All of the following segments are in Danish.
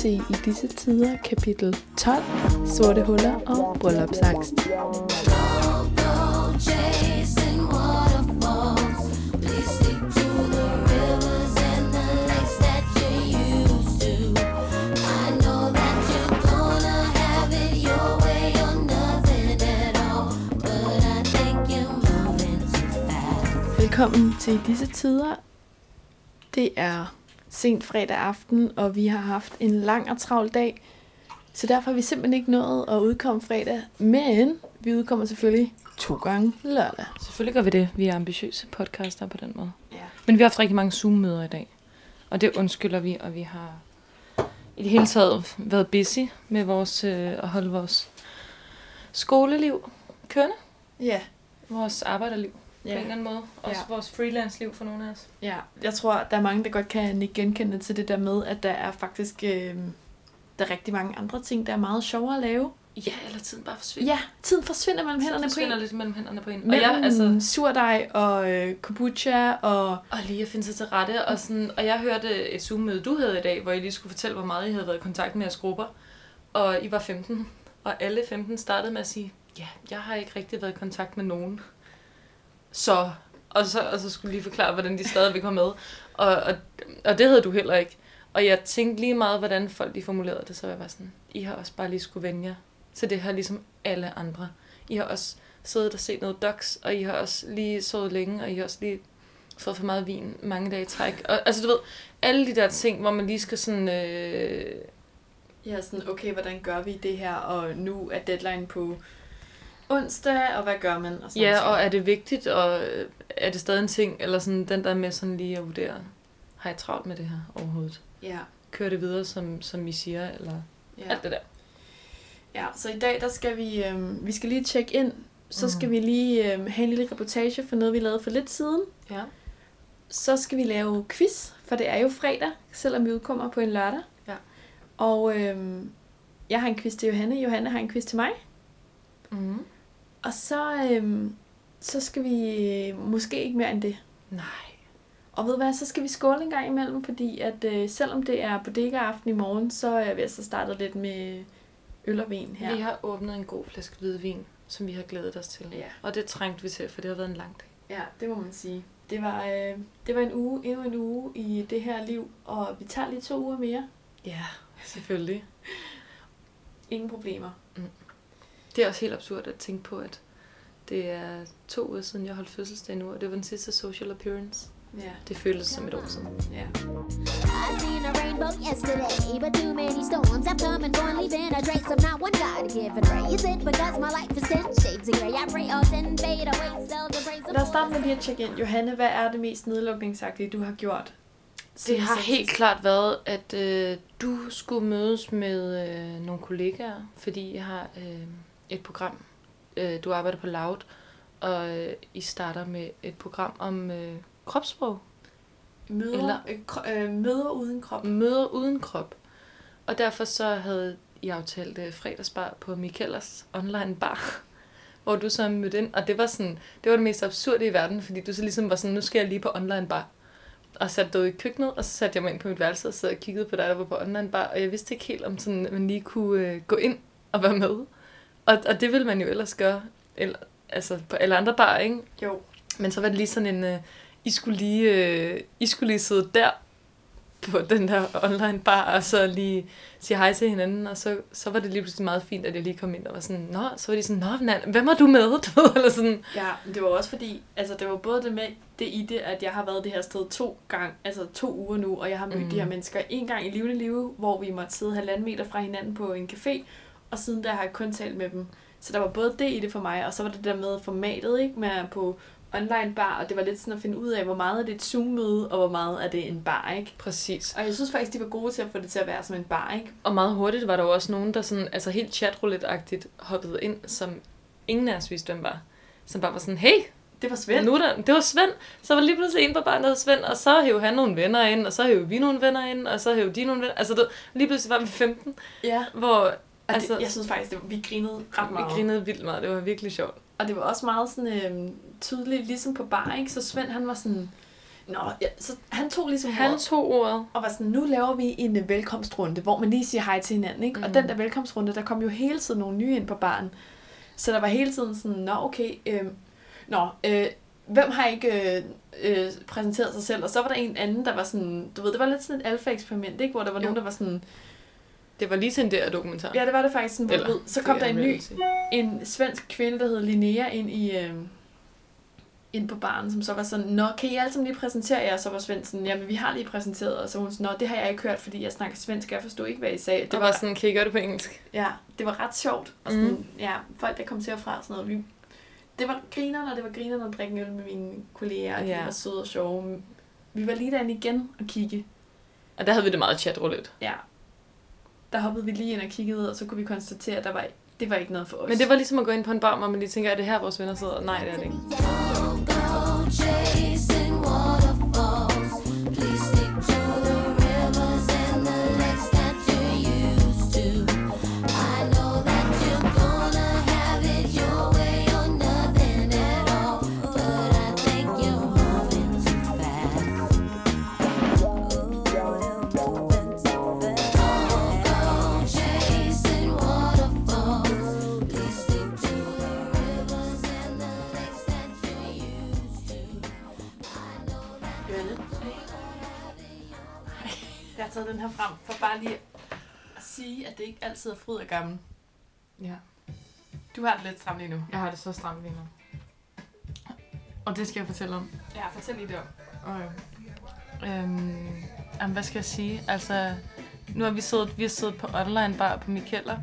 til I disse tider kapitel 12, Sorte huller og bryllupsangst. Velkommen til I disse tider. Det er sent fredag aften, og vi har haft en lang og travl dag. Så derfor har vi simpelthen ikke nået at udkomme fredag. Men vi udkommer selvfølgelig to gange lørdag. Selvfølgelig gør vi det. Vi er ambitiøse podcaster på den måde. Ja. Men vi har haft rigtig mange Zoom-møder i dag. Og det undskylder vi, og vi har i det hele taget været busy med vores, øh, at holde vores skoleliv kørende. Ja. Vores arbejderliv ja. på en eller anden måde. Også Ja. vores freelance-liv for nogle af os. ja. Jeg tror, der er mange, der godt kan genkende til det der med, at der er faktisk øh, der er rigtig mange andre ting, der er meget sjovere at lave. Ja, eller tiden bare forsvinder. Ja, tiden forsvinder mellem hænderne på forsvinder en. lidt mellem hænderne på en. Og, Mellem jeg, altså, surdej og øh, kombucha og... og lige at finde sig til rette. Og, sådan, og jeg hørte et Zoom-møde, du havde i dag, hvor I lige skulle fortælle, hvor meget I havde været i kontakt med jeres grupper. Og I var 15, og alle 15 startede med at sige, ja, jeg har ikke rigtig været i kontakt med nogen. Så, og så, og så skulle lige forklare, hvordan de stadigvæk var med. Og, og, og det havde du heller ikke. Og jeg tænkte lige meget, hvordan folk de formulerede det, så jeg var sådan, I har også bare lige skulle vende jer til det her, ligesom alle andre. I har også siddet og set noget docs, og I har også lige sovet længe, og I har også lige fået for meget vin mange dage i træk. Og, altså du ved, alle de der ting, hvor man lige skal sådan... Øh, Ja, sådan, okay, hvordan gør vi det her, og nu er deadline på onsdag, og hvad gør man? Og sådan ja, noget. og er det vigtigt, og øh, er det stadig en ting, eller sådan den der med sådan lige at vurdere, har jeg travlt med det her overhovedet? Ja, Kører det videre, som, som I siger, eller ja. alt det der? ja, så i dag, der skal vi, øh, vi skal lige tjekke ind, så Mhm. skal vi lige øh, have en lille reportage for noget, vi lavede for lidt siden. Ja. Så skal vi lave quiz, for det er jo fredag, selvom vi udkommer på en lørdag. Ja. Og øh, jeg har en quiz til Johanne, Johanne har en quiz til mig. Mm. Og så, øhm, så skal vi øh, måske ikke mere end det. Nej. Og ved hvad, så skal vi skåle en gang imellem, fordi at øh, selvom det er bodega-aften i morgen, så er vi altså startet lidt med øl og vin her. Vi har åbnet en god flaske hvidvin, som vi har glædet os til. Ja. Og det trængte vi til, for det har været en lang dag. Ja, det må man sige. Det var, øh, det var en uge, endnu en uge i det her liv, og vi tager lige to uger mere. Ja, selvfølgelig. Ingen problemer. Det er også helt absurd at tænke på, at det er to uger siden, jeg holdt fødselsdag nu, og det var den sidste social appearance. Ja. Det føles som et år siden. ja. I seen a rainbow yesterday, but too many storms have come and gone, leaving a trace of not one God given ray. Is it because my life is ten shades of gray? I pray all ten fade away, celebrate some Lad os starte med lige at tjekke ind. Johanne, hvad er det mest nedlukningsagtige, du har gjort? Det har helt klart været, at øh, du skulle mødes med øh, nogle kollegaer, fordi jeg har øh, et program. Øh, du arbejder på Loud, og øh, I starter med et program om øh, kropssprog. Møder, Eller- øh, kro- øh, møder uden krop. Møder uden krop. Og derfor så havde I aftalt øh, fredagsbar på Michaelas online bar, hvor du så mødte ind. Og det var sådan, det var det mest absurde i verden, fordi du så ligesom var sådan, nu skal jeg lige på online bar. Og satte dig i køkkenet, og så satte jeg mig ind på mit værelse og sad og kiggede på dig, der var på online bar. Og jeg vidste ikke helt, om sådan, man lige kunne øh, gå ind og være med. Og, og det ville man jo ellers gøre, eller, altså på alle andre bar, ikke? Jo. Men så var det lige sådan en, øh, I, skulle lige, øh, I skulle lige sidde der på den der online bar, og så lige sige hej til hinanden, og så, så var det lige pludselig meget fint, at jeg lige kom ind og var sådan, nå, så var de sådan, nå, Nan, hvem er du med? Eller sådan, Ja, det var også fordi, altså det var både det med det i det, at jeg har været det her sted to gang, altså to uger nu, og jeg har mødt mm. De her mennesker en gang i livende live, hvor vi måtte sidde halvanden meter fra hinanden på en café, og siden der har jeg kun talt med dem. Så der var både det i det for mig, og så var det der med formatet, ikke, med på online bar, og det var lidt sådan at finde ud af, hvor meget er det et Zoom-møde, og hvor meget er det en bar, ikke? præcis. Og jeg synes faktisk, de var gode til at få det til at være som en bar, ikke? Og meget hurtigt var der jo også nogen, der sådan, altså helt chatroulette-agtigt hoppede ind, som ingen af os vidste, hvem var. Som bare var sådan, hey, Det var Svend. nu er der, det var Svend. Så var lige pludselig en på barnet, der hed Svend, og så hævde han nogle venner ind, og så hævde vi nogle venner ind, og så hævde de nogle venner. Altså, det, lige pludselig var vi 15, Ja, hvor og Altså- det, jeg synes faktisk, det var, vi grinede ret vi meget. grinede vildt meget. Det var virkelig sjovt. Og det var også meget sådan øh, tydeligt, ligesom på bar, ikke? Så Svend, han var sådan, Nå, ja, så han tog ligesom Han ordet, tog ordet. og var sådan, nu laver vi en øh, velkomstrunde, hvor man lige siger hej til hinanden, ikke? Mm. Og den der velkomstrunde, der kom jo hele tiden nogle nye ind på baren. Så der var hele tiden sådan, nå okay, øh, nå, øh, hvem har ikke øh, øh, præsenteret sig selv? Og så var der en anden, der var sådan, du ved, det var lidt sådan et alfa-eksperiment, ikke? Hvor der var Jo. nogen, der var sådan, Det var lige til en der dokumentar. ja, det var det faktisk sådan, Eller, ved, så kom det der er en ny, en svensk kvinde, der hed Linnea, ind i... Øh, ind på baren, som så var sådan, Nå, kan I alle sammen lige præsentere jer? Så var Svend sådan, jamen vi har lige præsenteret, og så var hun sådan, Nå, det har jeg ikke hørt, fordi jeg snakker svensk, jeg forstod ikke, hvad I sagde. Det var sådan, kan I gøre det på engelsk? Ja, det var ret sjovt. Og sådan, mm. Ja, folk, der kom til og fra sådan noget. Vi, det var grinerne, og det var grinerne at drikke øl med mine kolleger, og de Ja. var søde og sjove. Vi var lige derinde igen og kigge. Og der havde vi det meget chatroulette. Ja. Der hoppede vi lige ind og kiggede, og så kunne vi konstatere, at der var, det var ikke noget for os. Men det var ligesom at gå ind på en bar, hvor man lige tænker, er det her, vores venner sidder? Nej, det er det ikke. Taget den her frem for bare lige at sige, at det ikke altid er fryd og gammel. Ja. Du har det lidt stramt lige nu. Jeg har det så stramt lige nu. Og det skal jeg fortælle om. Ja, fortæl lige det om. Okay. Øhm, jamen, hvad skal jeg sige? Altså, nu har vi siddet, vi har siddet på online bar på Mikkeller.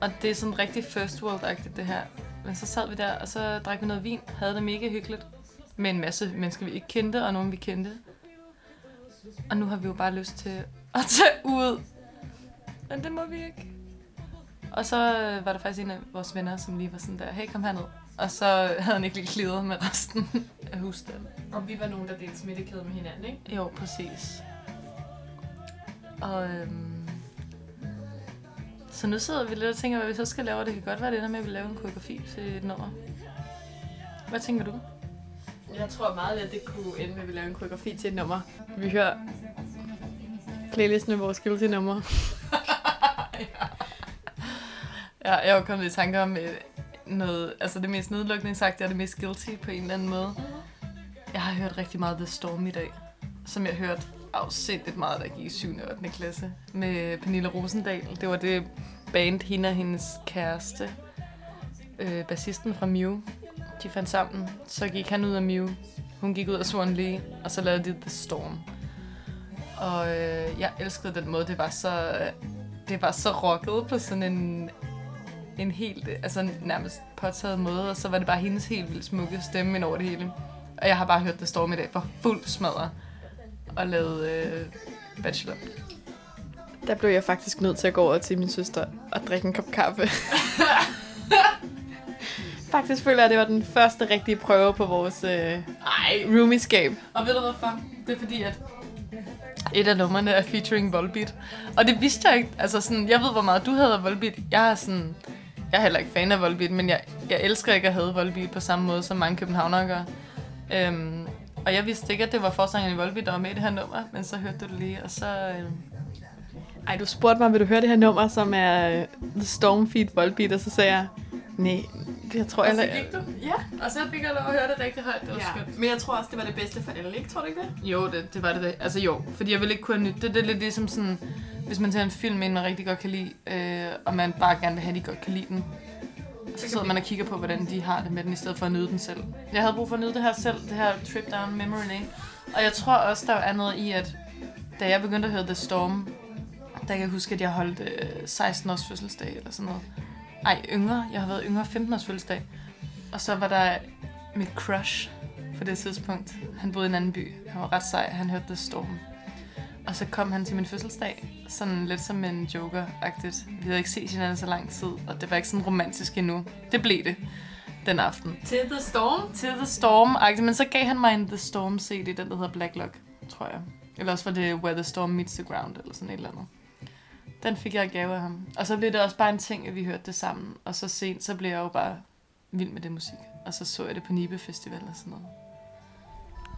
Og det er sådan rigtig first world-agtigt, det her. Men så sad vi der, og så drak vi noget vin. Havde det mega hyggeligt. Med en masse mennesker, vi ikke kendte, og nogen, vi kendte. Og nu har vi jo bare lyst til at tage ud. Men det må vi ikke. Og så øh, var der faktisk en af vores venner, som lige var sådan der, hey, kom herned. Og så havde han ikke lige klidet med resten af husstanden. Og vi var nogen, der delte smittekæde med hinanden, ikke? Jo, præcis. Og øhm, så nu sidder vi lidt og tænker, hvad vi så skal lave, og det kan godt være det der med, at vi laver en koreografi til et nummer. Hvad tænker du? Jeg tror meget, at det kunne ende med, at vi laver en koreografi til et nummer. Vi hører playlisten med vores guilty nummer. Ja, jeg er jo kommet i tanke om øh, noget, altså det mest nedlukningsagtige og det mest guilty på en eller anden måde. Jeg har hørt rigtig meget The Storm i dag, som jeg hørte afsindigt meget, der gik i 7. og 8. klasse med Pernille Rosendal. Det var det band, hende og hendes kæreste, øh, bassisten fra Mew, de fandt sammen. Så gik han ud af Mew, hun gik ud af Swan Lee, og så lavede de The Storm. Og øh, jeg elskede den måde, det var så, det var så rocket på sådan en, en helt, altså nærmest påtaget måde, og så var det bare hendes helt vildt smukke stemme ind over det hele. Og jeg har bare hørt The Storm i dag for fuld smadre og lavet øh, Bachelor. Der blev jeg faktisk nødt til at gå over til min søster og drikke en kop kaffe. faktisk føler jeg, at det var den første rigtige prøve på vores øh, Ej, roomieskab. Og ved du hvorfor? Det er fordi, at et af numrene er featuring Volbeat. Og det vidste jeg ikke. Altså sådan, jeg ved, hvor meget du havde af Volbeat. Jeg er sådan... Jeg er heller ikke fan af Volbeat, men jeg, jeg elsker ikke at have Volbeat på samme måde, som mange københavnere gør. Øhm, og jeg vidste ikke, at det var forsangeren i Volbeat, der var med i det her nummer, men så hørte du det lige, og så... Øhm, Ej, du spurgte mig, vil du høre det her nummer, som er øh, The Storm Feed Volbeat, og så sagde jeg, nej, det jeg tror og så jeg... gik du? Ja, Og så fik jeg lov at høre det rigtig højt. Det var ja. skønt. Men jeg tror også, det var det bedste for alle, ikke? Tror du ikke det? Jo, det, det var det. da. Altså jo, fordi jeg ville ikke kunne nytte det. Det er lidt ligesom sådan, hvis man ser en film, en man rigtig godt kan lide, øh, og man bare gerne vil have, at de godt kan lide den. Så sidder man og kigger på, hvordan de har det med den, i stedet for at nyde den selv. Jeg havde brug for at nyde det her selv, det her trip down memory lane. Og jeg tror også, der er noget i, at da jeg begyndte at høre The Storm, der kan jeg huske, at jeg holdt øh, 16 års fødselsdag eller sådan noget. Ej, yngre. Jeg har været yngre 15 års fødselsdag. Og så var der mit crush på det tidspunkt. Han boede i en anden by. Han var ret sej. Han hørte The Storm. Og så kom han til min fødselsdag, sådan lidt som en joker-agtigt. Vi havde ikke set hinanden så lang tid, og det var ikke sådan romantisk endnu. Det blev det den aften. Til The Storm? Til The storm -agtigt, men så gav han mig en The Storm CD, den der hedder Black Lock, tror jeg. Eller også var det Where the Storm Meets the Ground, eller sådan et eller andet. Den fik jeg i gave af ham. Og så blev det også bare en ting, at vi hørte det sammen. Og så sent, så blev jeg jo bare vild med det musik. Og så så jeg det på Nibe Festival og sådan noget.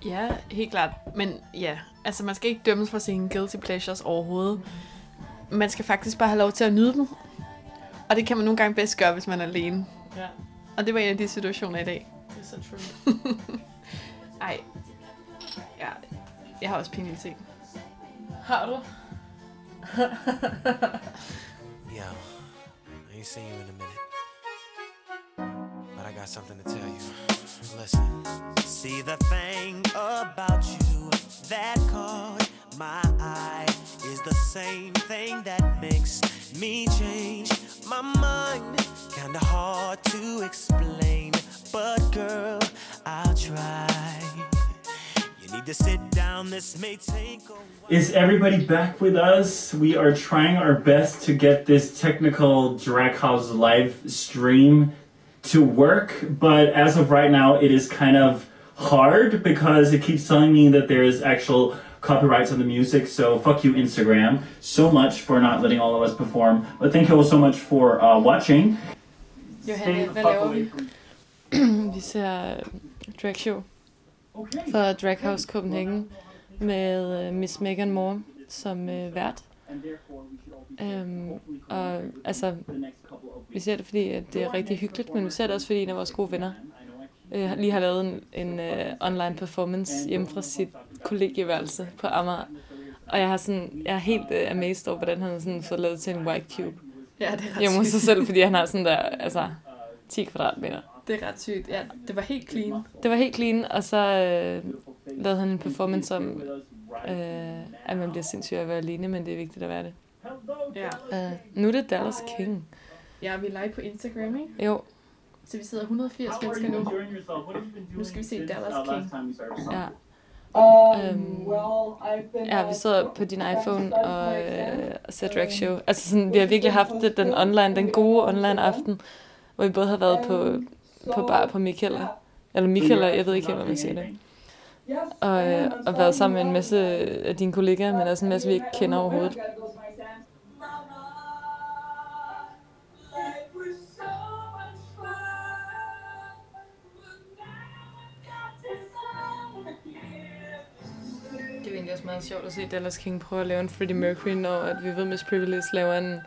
Ja, helt klart. Men ja, altså man skal ikke dømmes for sine guilty pleasures overhovedet. Man skal faktisk bare have lov til at nyde dem. Og det kan man nogle gange bedst gøre, hvis man er alene. Ja, Og det var en af de situationer i dag. det er så true. Ej. Ja, jeg har også PNLT. Har du? Yo, I ain't seen you in a minute. But I got something to tell you. Listen. See the thing about you that caught my eye is the same thing that makes me change my mind. Kinda hard to explain, but girl, I'll try. You need to sit down, this may take a while. Is everybody back with us? We are trying our best to get this technical Drag House live stream to work, but as of right now, it is kind of hard because it keeps telling me that there is actual copyrights on the music. So fuck you, Instagram, so much for not letting all of us perform. But thank you all so much for uh, watching. Johanne, hvad laver vi? Vi ser drag show Okay. fra Drag House Copenhagen med øh, Miss Megan Moore som øh, vært. Øhm, og altså, vi ser det fordi, at det er rigtig hyggeligt, men vi ser det også fordi, en af vores gode venner øh, lige har lavet en, en øh, online performance hjemme fra sit kollegieværelse på Amager. Og jeg har sådan, jeg er helt øh, amazed over, hvordan han har sådan fået lavet til en white cube Ja, det er ret hjemme hos sig selv, fordi han har sådan der, altså, 10 kvadratmeter. Det er ret sygt. Ja, det var helt clean. Det var helt clean, og så øh, lavede han en performance om, øh, at man bliver sindssyg af at være alene, men det er vigtigt at være det. Ja. Uh, nu er det Dallas King. Ja, vi er live på Instagram, ikke? Jo, Så vi sidder 180 mennesker nu. Nu skal vi se Dallas King. ja. Um, Øhm, well, I've been, Ja, vi sidder på din iPhone og, øh, ser drag show. Altså sådan, vi har virkelig haft det, den online, den gode online aften, hvor vi både har været på, på bar på Michaela, eller Michaela, jeg ved ikke helt, hvad man siger det, og, øh, og været sammen med en masse af dine kollegaer, men også en masse, vi ikke kender overhovedet. Det er jo egentlig også meget sjovt at se Dallas King prøve at lave en Freddie Mercury, når at vi ved, Miss Privilege laver en,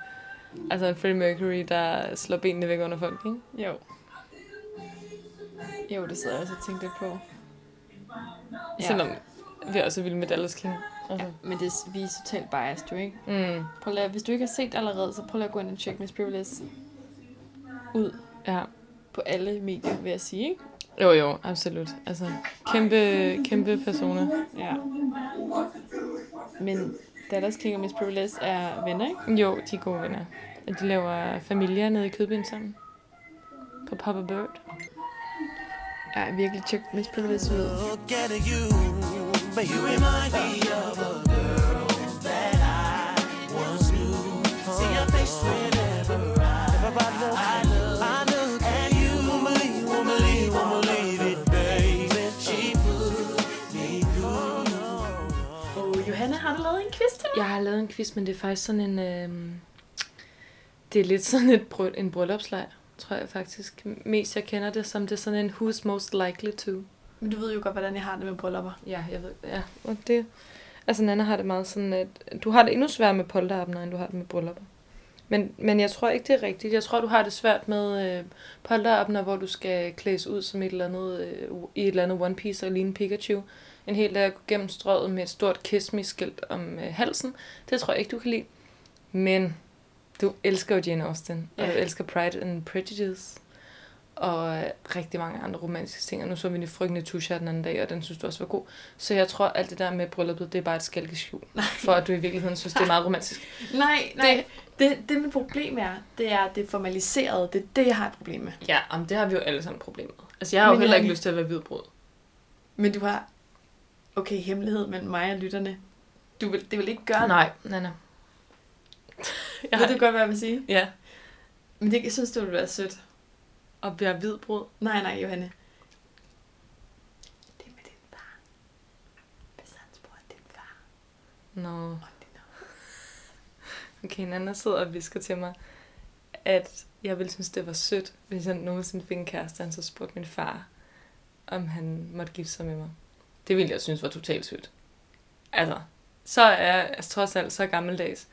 altså en Freddie Mercury, der slår benene væk under folk, ikke? Jo. Jo, det sidder jeg også og tænker lidt på. Ja. Selvom vi også er vilde med Dallas King. Altså. Ja, men det, vi er totalt biased, jo ikke? Mm, Prøv at lade, hvis du ikke har set allerede, så prøv lige at gå ind og tjekke Miss Privilege ud ja. på alle medier, vil jeg sige, ikke? Jo, jo, absolut. Altså, kæmpe, kæmpe personer. Ja. Men Dallas King og Miss Privilege er venner, ikke? Jo, de er gode venner. Og de laver familier nede i Kødbyen sammen. På Papa Bird. Ja, virkelig tjek Miss Privilege ud. look at you, but you remind me of a girl that I once knew. See your face whenever I, whenever I look, I look at you. Won't believe, won't believe, won't believe it, baby. She put me through. Og Johanne, har du lavet en quiz til mig? Jeg har lavet en quiz, men det er faktisk sådan en... Øh, det er lidt sådan et bry- en bryllupslejr, tror jeg faktisk. Mest jeg kender det som, det er sådan en who's most likely to. Men du ved jo godt, hvordan jeg har det med bryllupper. Ja, jeg ved ja. Og det, altså Nana har det meget sådan, at du har det endnu sværere med polterabner, end du har det med bryllupper. Men, men jeg tror ikke, det er rigtigt. Jeg tror, du har det svært med øh, polterabner, hvor du skal klædes ud som et eller andet, øh, i et eller andet One Piece og ligne Pikachu. En hel dag gennem strøget med et stort kiss me skilt om øh, halsen. Det tror jeg ikke, du kan lide. Men du elsker jo Jane Austen, og Ja. du elsker Pride and Prejudice og øh, rigtig mange andre romantiske ting. Og nu så vi den frygtende Tusha den anden dag, og den synes du også var god. Så jeg tror, alt det der med brylluppet, det er bare et skalkeskjul. For at du i virkeligheden synes, det er meget romantisk. Nej, nej. Det, det, det mit problem er, det er, det er formaliseret. Det er det, jeg har et problem med. Ja, om det har vi jo alle sammen problemer med. Altså, jeg har jo Men heller jeg- ikke lyst til at være hvidbrud. Men du har... Okay, hemmelighed mellem mig og lytterne. Du vil, det vil ikke gøre Nej, nej, nej. Jeg har, ved du godt, hvad jeg vil sige? ja, Men det, jeg synes, det ville være sødt. og være hvidbrud. Nej, nej, Johanne. Det er med din far. Hvis han spurgte din far. Nå. din Okay, Nana sidder og visker til mig, at jeg ville synes, det var sødt, hvis jeg nogensinde fik en kæreste, han så spurgte min far, om han måtte gifte sig med mig. Det ville jeg synes var totalt sødt. Altså, så er jeg altså, trods alt så gammeldags.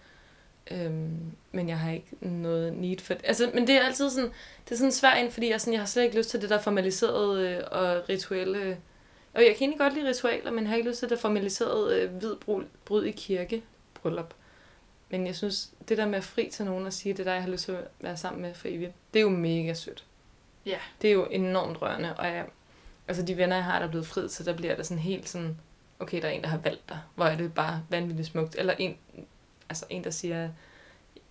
Øhm, men jeg har ikke noget need for det. Altså, men det er altid sådan, det er sådan svært ind, fordi jeg, sådan, jeg har slet ikke lyst til det der formaliserede øh, og rituelle. Og jeg kan egentlig godt lide ritualer, men jeg har ikke lyst til det formaliserede øh, hvid brud, brud i kirke bryllup. Men jeg synes, det der med at fri til nogen og sige, det er der, jeg har lyst til at være sammen med for evigt, det er jo mega sødt. Ja. Det er jo enormt rørende, og jeg, altså de venner, jeg har, der er blevet frid, så der bliver det sådan helt sådan, okay, der er en, der har valgt dig. Hvor er det bare vanvittigt smukt. Eller en, altså en, der siger,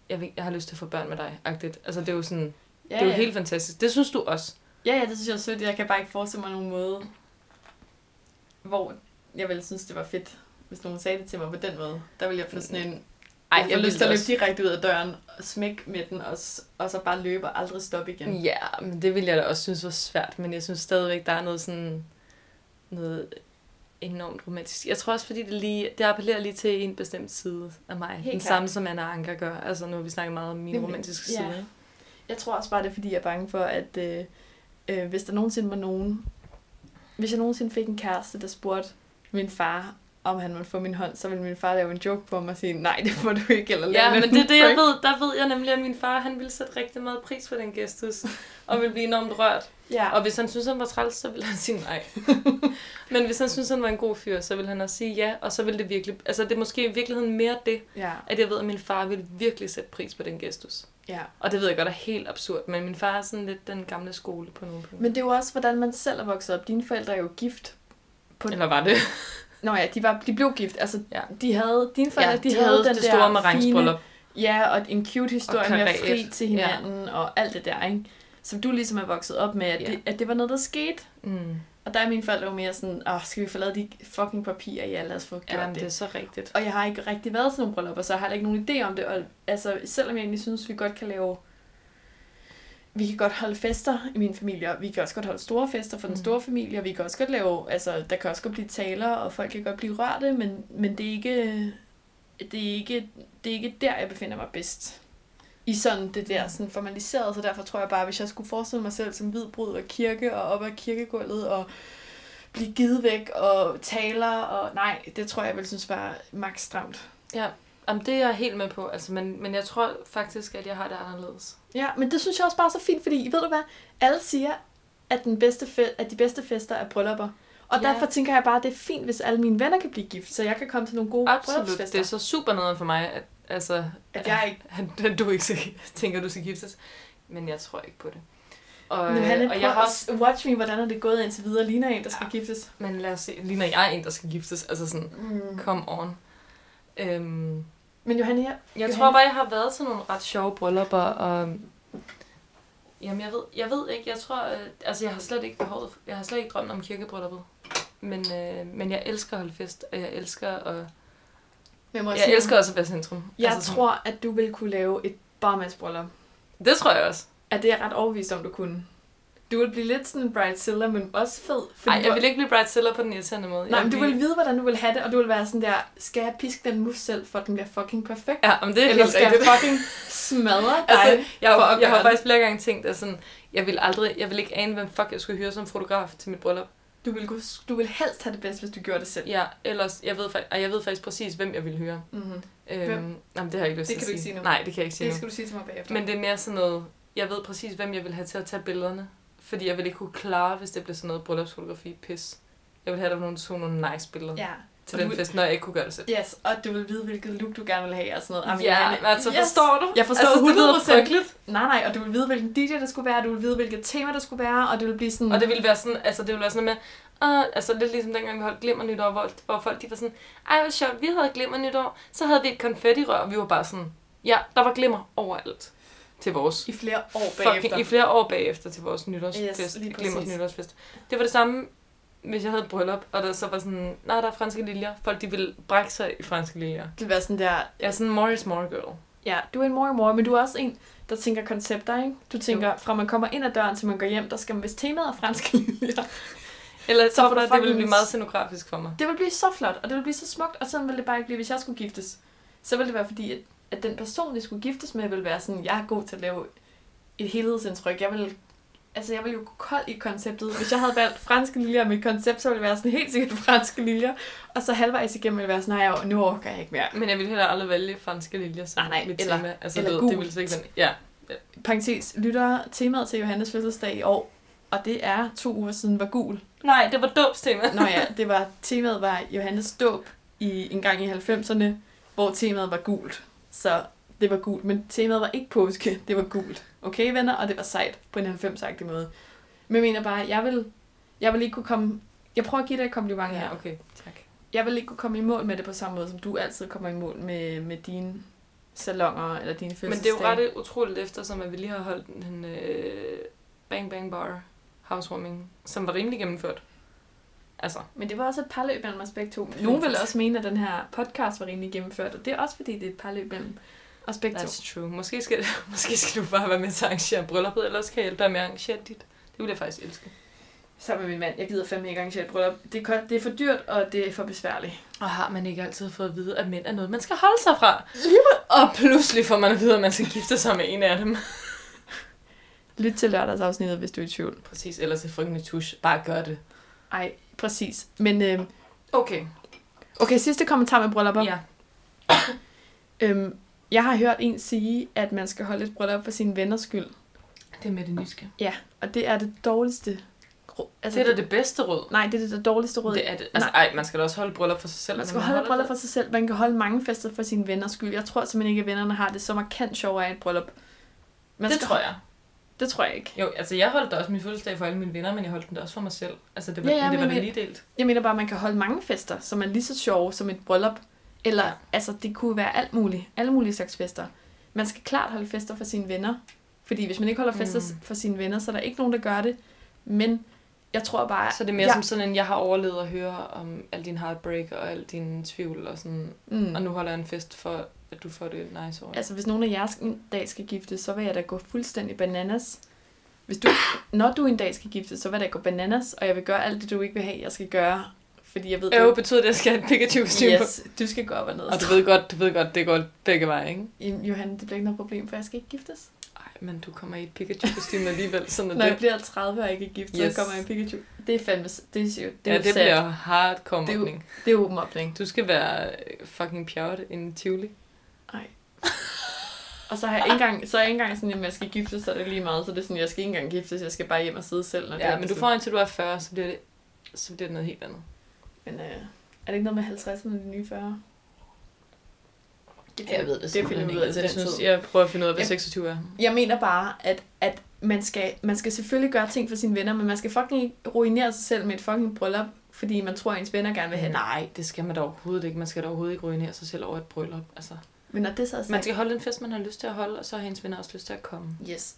jeg, vil, jeg har lyst til at få børn med dig, agtigt. Altså det er jo sådan, Ja, det er jo ja. helt fantastisk. Det synes du også. Ja, ja, det synes jeg er sødt. Jeg kan bare ikke forestille mig nogen måde, hvor jeg ville synes, det var fedt, hvis nogen sagde det til mig på den måde. Der ville jeg få sådan en... Ej, jeg, jeg lyst til at løbe også. direkte ud af døren, og smække med den, og, og så bare løbe og aldrig stoppe igen. Ja, men det ville jeg da også synes var svært, men jeg synes stadigvæk, der er noget sådan, noget enormt romantisk. Jeg tror også, fordi det, lige, det appellerer lige til en bestemt side af mig. Helt den klart. samme, som Anna Anker gør. Altså nu har vi snakket meget om min Nemlig. romantiske Ja. side. Jeg tror også bare, det er, fordi jeg er bange for, at øh, øh, hvis der nogensinde var nogen... Hvis jeg nogensinde fik en kæreste, der spurgte min far, om han måtte få min hånd, så ville min far lave en joke på mig og sige, nej, det må du ikke, eller Ja, en men det er det, jeg prank." ved. Der ved jeg nemlig, at min far han ville sætte rigtig meget pris på den gestus, og ville blive enormt rørt. Ja, Og hvis han synes, han var træls, så ville han sige nej. men hvis han synes, han var en god fyr, så ville han også sige ja, og så ville det virkelig... Altså, det er måske i virkeligheden mere det, ja, at jeg ved, at min far ville virkelig sætte pris på den gestus. ja. Og det ved jeg godt er helt absurd, men min far er sådan lidt den gamle skole på nogle punkter. Men det er jo også, hvordan man selv er vokset op. Dine forældre er jo gift. På... Eller var det? Nå ja, de, var, de blev gift. Altså, Ja. de havde, dine forældre, Ja, de, de havde, havde den det der store fine, marangsbryllup. ja, og en cute historie med at fri til hinanden, ja. og alt det der, ikke? Som du ligesom er vokset op med, at, Ja. det, at det var noget, der skete. Mm. Og der er mine forældre jo mere sådan, åh, skal vi få lavet de fucking papirer? Ja, lad os få gjort Ja, men det. det er så rigtigt. Og jeg har ikke rigtig været til nogle bryllupper, så jeg har heller ikke nogen idé om det. Og, altså, selvom jeg egentlig synes, vi godt kan lave... Vi kan godt holde fester i min familie, og vi kan også godt holde store fester for den Mm. store familie, og vi kan også godt lave... Altså, der kan også godt blive taler, og folk kan godt blive rørte, men, men det er ikke... Det er ikke, det er ikke der, jeg befinder mig bedst. I sådan det der sådan formaliseret, så derfor tror jeg bare, hvis jeg skulle forestille mig selv som hvid brud og kirke, og op ad kirkegulvet, og blive givet væk, og taler, og nej, det tror jeg, ville synes var max stramt. Ja, Jamen, det er jeg helt med på, altså, men, men jeg tror faktisk, at jeg har det anderledes. Ja, men det synes jeg også bare er så fint, fordi ved du hvad? Alle siger, at, den bedste fe- at de bedste fester er bryllupper. Og ja. derfor tænker jeg bare, at det er fint, hvis alle mine venner kan blive gift, så jeg kan komme til nogle gode Absolut, bryllupsfester. det er så super noget for mig, at, altså, At jeg ikke... at, at du ikke skal, tænker, du skal giftes. Men jeg tror ikke på det. Og, Nu, Hanne, og jeg har også, watch me, hvordan er det gået indtil videre. Ligner en, der skal Ja. giftes. men lad os se, lige når jeg er en, der skal giftes, altså sådan, Mm. come on. Øhm, Men Johanne, jeg, Jeg Johanne- tror bare, jeg har været til nogle ret sjove bryllupper, og... Jamen, jeg ved, jeg ved ikke, jeg tror... Øh, altså, jeg har slet ikke behovet... Jeg har slet ikke drømt om kirkebrylluppet. Men, øh, men jeg elsker at holde fest, og jeg elsker at... jeg, må Jeg sige, elsker også at være centrum. Jeg altså, sådan- tror, at du vil kunne lave et barmandsbryllup. Det tror jeg også. At det er jeg ret overbevist om, du kunne. Du vil blive lidt sådan en bridezilla, men også fed. Nej, jeg vil ikke blive bridezilla på den irriterende måde. Nej, jeg men du vil vide, hvordan du vil have det, og du vil være sådan der, skal jeg piske den mus selv, for at den bliver fucking perfekt? Ja, men det er Eller helt skal jeg rigtigt. fucking smadre dig? Altså, jeg, for jeg har faktisk flere gange tænkt, at sådan, jeg vil aldrig, jeg vil ikke ane, hvem fuck jeg skulle hyre som fotograf til mit bryllup. Du vil, du vil helst have det bedst, hvis du gjorde det selv. Ja, ellers, jeg ved, og jeg ved faktisk præcis, hvem jeg vil hyre. Mm-hmm. Øhm, jamen, det har jeg ikke lyst Det til kan at du ikke sige nu. Nej, det kan jeg ikke sige Det nu. skal du sige til mig bagefter. Men det er mere sådan noget, jeg ved præcis, hvem jeg vil have til at tage billederne. Fordi jeg vil ikke kunne klare, hvis det blev sådan noget bryllupsfotografi pis. Jeg vil have, at der var nogen, der tog nogle nice billeder ja. Til og den du fest, når jeg ikke kunne gøre det selv. Yes, og du vil vide, hvilket look du gerne vil have og sådan noget. Jamen, ja, men altså yes. forstår du? Jeg forstår altså, det lyder 100%. frygteligt. Nej, nej, og du vil vide, hvilken DJ der skulle være, du vil vide, hvilket tema der skulle være, og det vil blive sådan... Og det ville være sådan, altså det ville være sådan med, uh, altså lidt ligesom dengang vi holdt glimmer nytår, hvor, hvor folk de var sådan, ej hvor sjovt, vi havde glimmer nytår, så havde vi et konfettirør, og vi var bare sådan, ja, der var glimmer overalt til vores I flere år bagefter. fucking, i flere år bagefter til vores nytårsfest, Yes, lige præcis. nytårsfest. Det var det samme, hvis jeg havde et bryllup, og der så var sådan, nej, der er franske liljer. Folk, de ville brække sig i franske liljer. Det være sådan der, Jeg er sådan en more is more girl. ja, du er en mor og mor, men du er også en, der tænker koncepter, ikke? Du tænker, fra man kommer ind ad døren til man går hjem, der skal man, hvis temaet er franske liljer, Eller så du bare, det ville blive meget scenografisk for mig. Det vil blive så flot, og det vil blive så smukt, og sådan vil det bare ikke blive, hvis jeg skulle giftes. Så vil det være fordi, at, at den person, jeg skulle giftes med, vil være sådan, jeg er god til at lave et helhedsindtryk. Jeg vil Altså, jeg ville jo gå kold i konceptet. Hvis jeg havde valgt franske liljer, og mit koncept, så ville det være sådan helt sikkert franske liljer. Og så halvvejs igennem ville det være sådan, nej, nu orker jeg ikke mere. Men jeg ville heller aldrig vælge franske liljer som Nej, nej, mit eller- tema. Altså, eller du ved, det ville sikkert. Ja. Parenthes, lytter temaet til Johannes fødselsdag i år, og det er to uger siden var gul. Nej, det var dåbstema. Nå ja, det var, temaet var Johannes dåb i, en gang i 90'erne, hvor temaet var gult. Så det var gult, men temaet var ikke påske, det var gult. Okay, venner? Og det var sejt på en 90-agtig måde. Men jeg mener bare, jeg vil, jeg vil ikke kunne komme... Jeg prøver at give dig et kompliment her. Ja, okay. Tak. Jeg vil ikke kunne komme i mål med det på samme måde, som du altid kommer i mål med, med dine salonger eller dine Men det er jo fødselsdage. ret utroligt efter, som at vi lige har holdt en øh, Bang Bang Bar housewarming, som var rimelig gennemført. Altså, Men det var også et parløb mellem os begge to. Nogen vil også mene, at den her podcast var rimelig gennemført, og det er også fordi, det er et parløb mellem begge to. that's true. Måske skal, måske skal du bare være med til at arrangere brylluppet, eller også kan jeg hjælpe dig med at arrangere dit. Det ville jeg faktisk elske. Sammen med min mand. Jeg gider fandme ikke arrangere et bryllup. Det er, det er for dyrt, og det er for besværligt. Og har man ikke altid fået at vide, at mænd er noget, man skal holde sig fra? Og pludselig får man at vide, at man skal gifte sig med en af dem. Lyt til lørdagsafsnittet, hvis du er i tvivl. Præcis, eller til frygtelig tusch. Bare gør det. Ej, præcis. Men øh, Okay. okay, sidste kommentar med bryllupper. Ja. Øhm, jeg har hørt en sige, at man skal holde et bryllup for sine venners skyld. Det er med det nyske. Ja, og det er det dårligste. Altså, det er da det bedste råd. Nej, det er det dårligste råd. Det er det. Altså, ej, man skal da også holde bryllup for sig selv. Man skal holde et holder bryllup for sig selv. Man kan holde mange fester for sine venners skyld. Jeg tror simpelthen ikke, at vennerne har det så markant sjovere af et bryllup. Man Det skal- tror jeg. Det tror jeg ikke. Jo, altså jeg holdt da også min fødselsdag for alle mine venner, men jeg holdt den da også for mig selv. Altså det var, Ja, ja, det var men- lige delt. Jeg mener bare, at man kan holde mange fester, som er lige så sjove som et bryllup. Eller, ja. Altså, det kunne være alt muligt. Alle mulige slags fester. Man skal klart holde fester for sine venner. Fordi hvis man ikke holder fester Mm. for sine venner, så er der ikke nogen, der gør det. Men jeg tror bare... Så det er mere ja, som sådan en, jeg har overlevet at høre om al din heartbreak og al din tvivl og sådan. Mm. Og nu holder jeg en fest for, at du får det nice over. Altså, hvis nogen af jeres en dag skal gifte, så vil jeg da gå fuldstændig bananas. Hvis du, når du en dag skal gifte, så vil jeg da gå bananas, og jeg vil gøre alt det, du ikke vil have, jeg skal gøre. Fordi jeg ved, Øv du, betyder det, at jeg skal have et Pikachu-kostyme på. yes, du skal gå op og ned. Og du ved godt, du ved godt, det går begge veje, ikke? Jamen, Johan, det bliver ikke noget problem, for jeg skal ikke giftes. Ej, men du kommer i et Pikachu-kostyme alligevel, sådan Når jeg det. bliver 30 og ikke er gift, så Yes. kommer jeg i Pikachu. Det er fandme... Det er, jo, det er ja, det sad. bliver hardcore Det er mobning. Det er jo mobning. Du skal være øh, fucking pjort en Tivoli. Nej. Og så har jeg ikke engang, så er jeg ikke engang sådan, at jeg skal giftes, så er det lige meget. Så det er sådan, jeg skal ikke engang giftes, jeg skal bare hjem og sidde selv. Når det Ja, er men du får indtil du er 40, så bliver det, så bliver det noget helt andet. Men øh, er det ikke noget med 50'erne og de nye 40? Det, Jeg ved det, det finder vi ikke. ud af jeg, den synes, jeg prøver at finde ud af, hvad Jeg- 26 er. Jeg mener bare, at, at man, skal, man skal selvfølgelig gøre ting for sine venner, men man skal fucking ikke ruinere sig selv med et fucking bryllup, fordi man tror, at ens venner gerne vil have det. Nej, det skal man da overhovedet ikke. Man skal da overhovedet ikke ruinere sig selv over et bryllup. Altså, Men når det så er sagt, man skal holde en fest, man har lyst til at holde, og så har hendes venner også lyst til at komme. Yes.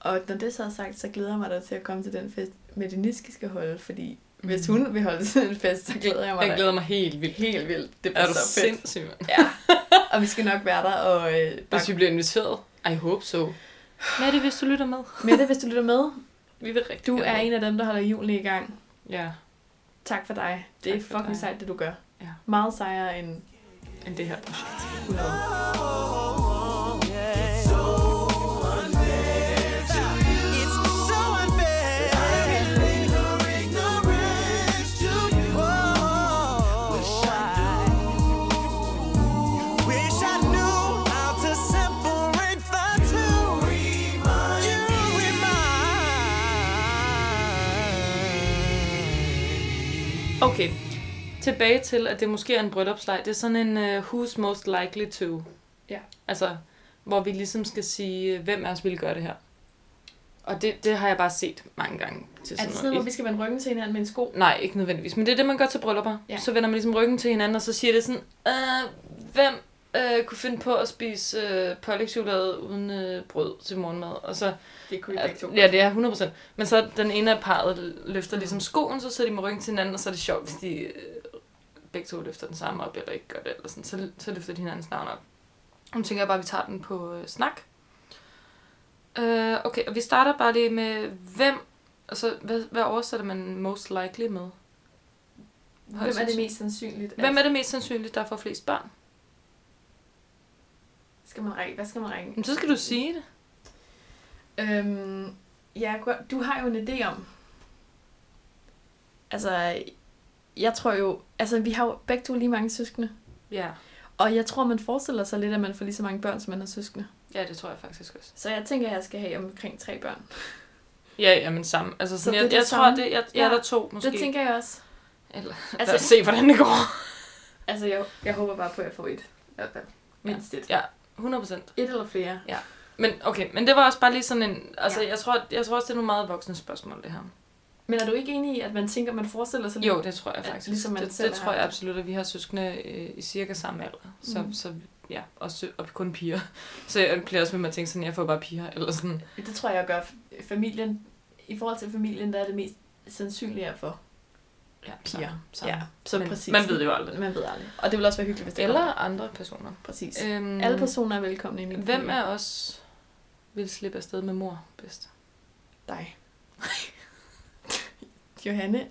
Og når det så er sagt, så glæder jeg mig da til at komme til den fest, med det Niske skal holde, fordi mm. Hvis hun vil holde sådan en fest, så glæder jeg mig Jeg glæder mig helt vildt. helt vildt. Det Er bliver du så fedt. sindssyg, mand? Ja. Og vi skal nok være der og øh, bare... Hvis vi bliver inviteret. I hope so. Mette, hvis du lytter med. Mette, hvis du lytter med, Vi vil rigtig du er med. en af dem, der holder julen i gang. Ja, Tak for dig. Det Tak er fucking dig. sejt, det du gør. Ja. Meget sejere end end det her projekt. 100. tilbage til, at det måske er en bryllupsleg. Det er sådan en uh, who's most likely to. Ja. Altså, hvor vi ligesom skal sige, hvem af os vil gøre det her. Og det, det har jeg bare set mange gange. Til Er sådan det sådan, hvor noget. vi skal vende ryggen til hinanden med en sko? Nej, ikke nødvendigvis. Men det er det, man gør til bryllupper. Ja. Så vender man ligesom ryggen til hinanden, og så siger det sådan, øh, hvem øh, kunne finde på at spise øh, pålægtschokolade uden øh, brød til morgenmad? Og så, Det kunne vi begge to. ja, det er 100%. Men så den ene af parret løfter ligesom skoen, så sidder de med ryggen til hinanden, og så er det sjovt, hvis de øh, begge to løfter den samme op, eller ikke gør det, eller sådan. Så, så løfter de hinandens navn op. Nu tænker jeg bare, at vi tager den på øh, snak. Øh, okay, og vi starter bare lige med, hvem, altså, hvad, hvad oversætter man most likely med? Hvem er det mest sandsynligt? at- Hvem er det mest sandsynligt, der får flest børn? Skal man ringe? Hvad skal man ringe? Jamen, så skal du sige det. Øhm, Ja, du har jo en idé om... Altså, jeg tror jo... Altså, vi har jo begge to lige mange søskende. Ja. Og jeg tror, man forestiller sig lidt, at man får lige så mange børn, som man har søskende. Ja, det tror jeg faktisk også. Så jeg tænker, at jeg skal have omkring tre børn. Ja, ja, men sammen. Altså, Så sådan, det er jeg, jeg tror, samme? det, jeg, Ja, ja, der er to måske. Det tænker jeg også. Eller, Altså- altså, lad os se, hvordan det går. Altså, jeg, jeg håber bare på, at jeg får et. I hvert fald. Mindst et. Ja, 100 procent. Et eller flere. Men okay, men det var også bare lige sådan en... Altså, Ja. ja. jeg, tror, jeg tror også, det er nogle meget voksne spørgsmål, det her. Men er du ikke enig i, at man tænker, at man forestiller sig Jo, det tror jeg faktisk. ligesom man det, selv det tror jeg absolut, at vi har søskende øh, i cirka samme alder. Så, mm. så ja, og, sø- og kun piger. Så jeg bliver også ved med at tænke sådan, jeg får bare piger. Eller sådan. Det tror jeg gør familien. I forhold til familien, der er det mest sandsynlige at få Ja, piger. samme, samme. Ja, så Men præcis. Man ved det jo aldrig. Man ved aldrig. Og det vil også være hyggeligt, hvis det Eller kommer. andre personer. Præcis. Øhm, Alle personer er velkomne i min Hvem familie. er os vil slippe afsted med mor bedst? dig? Johanne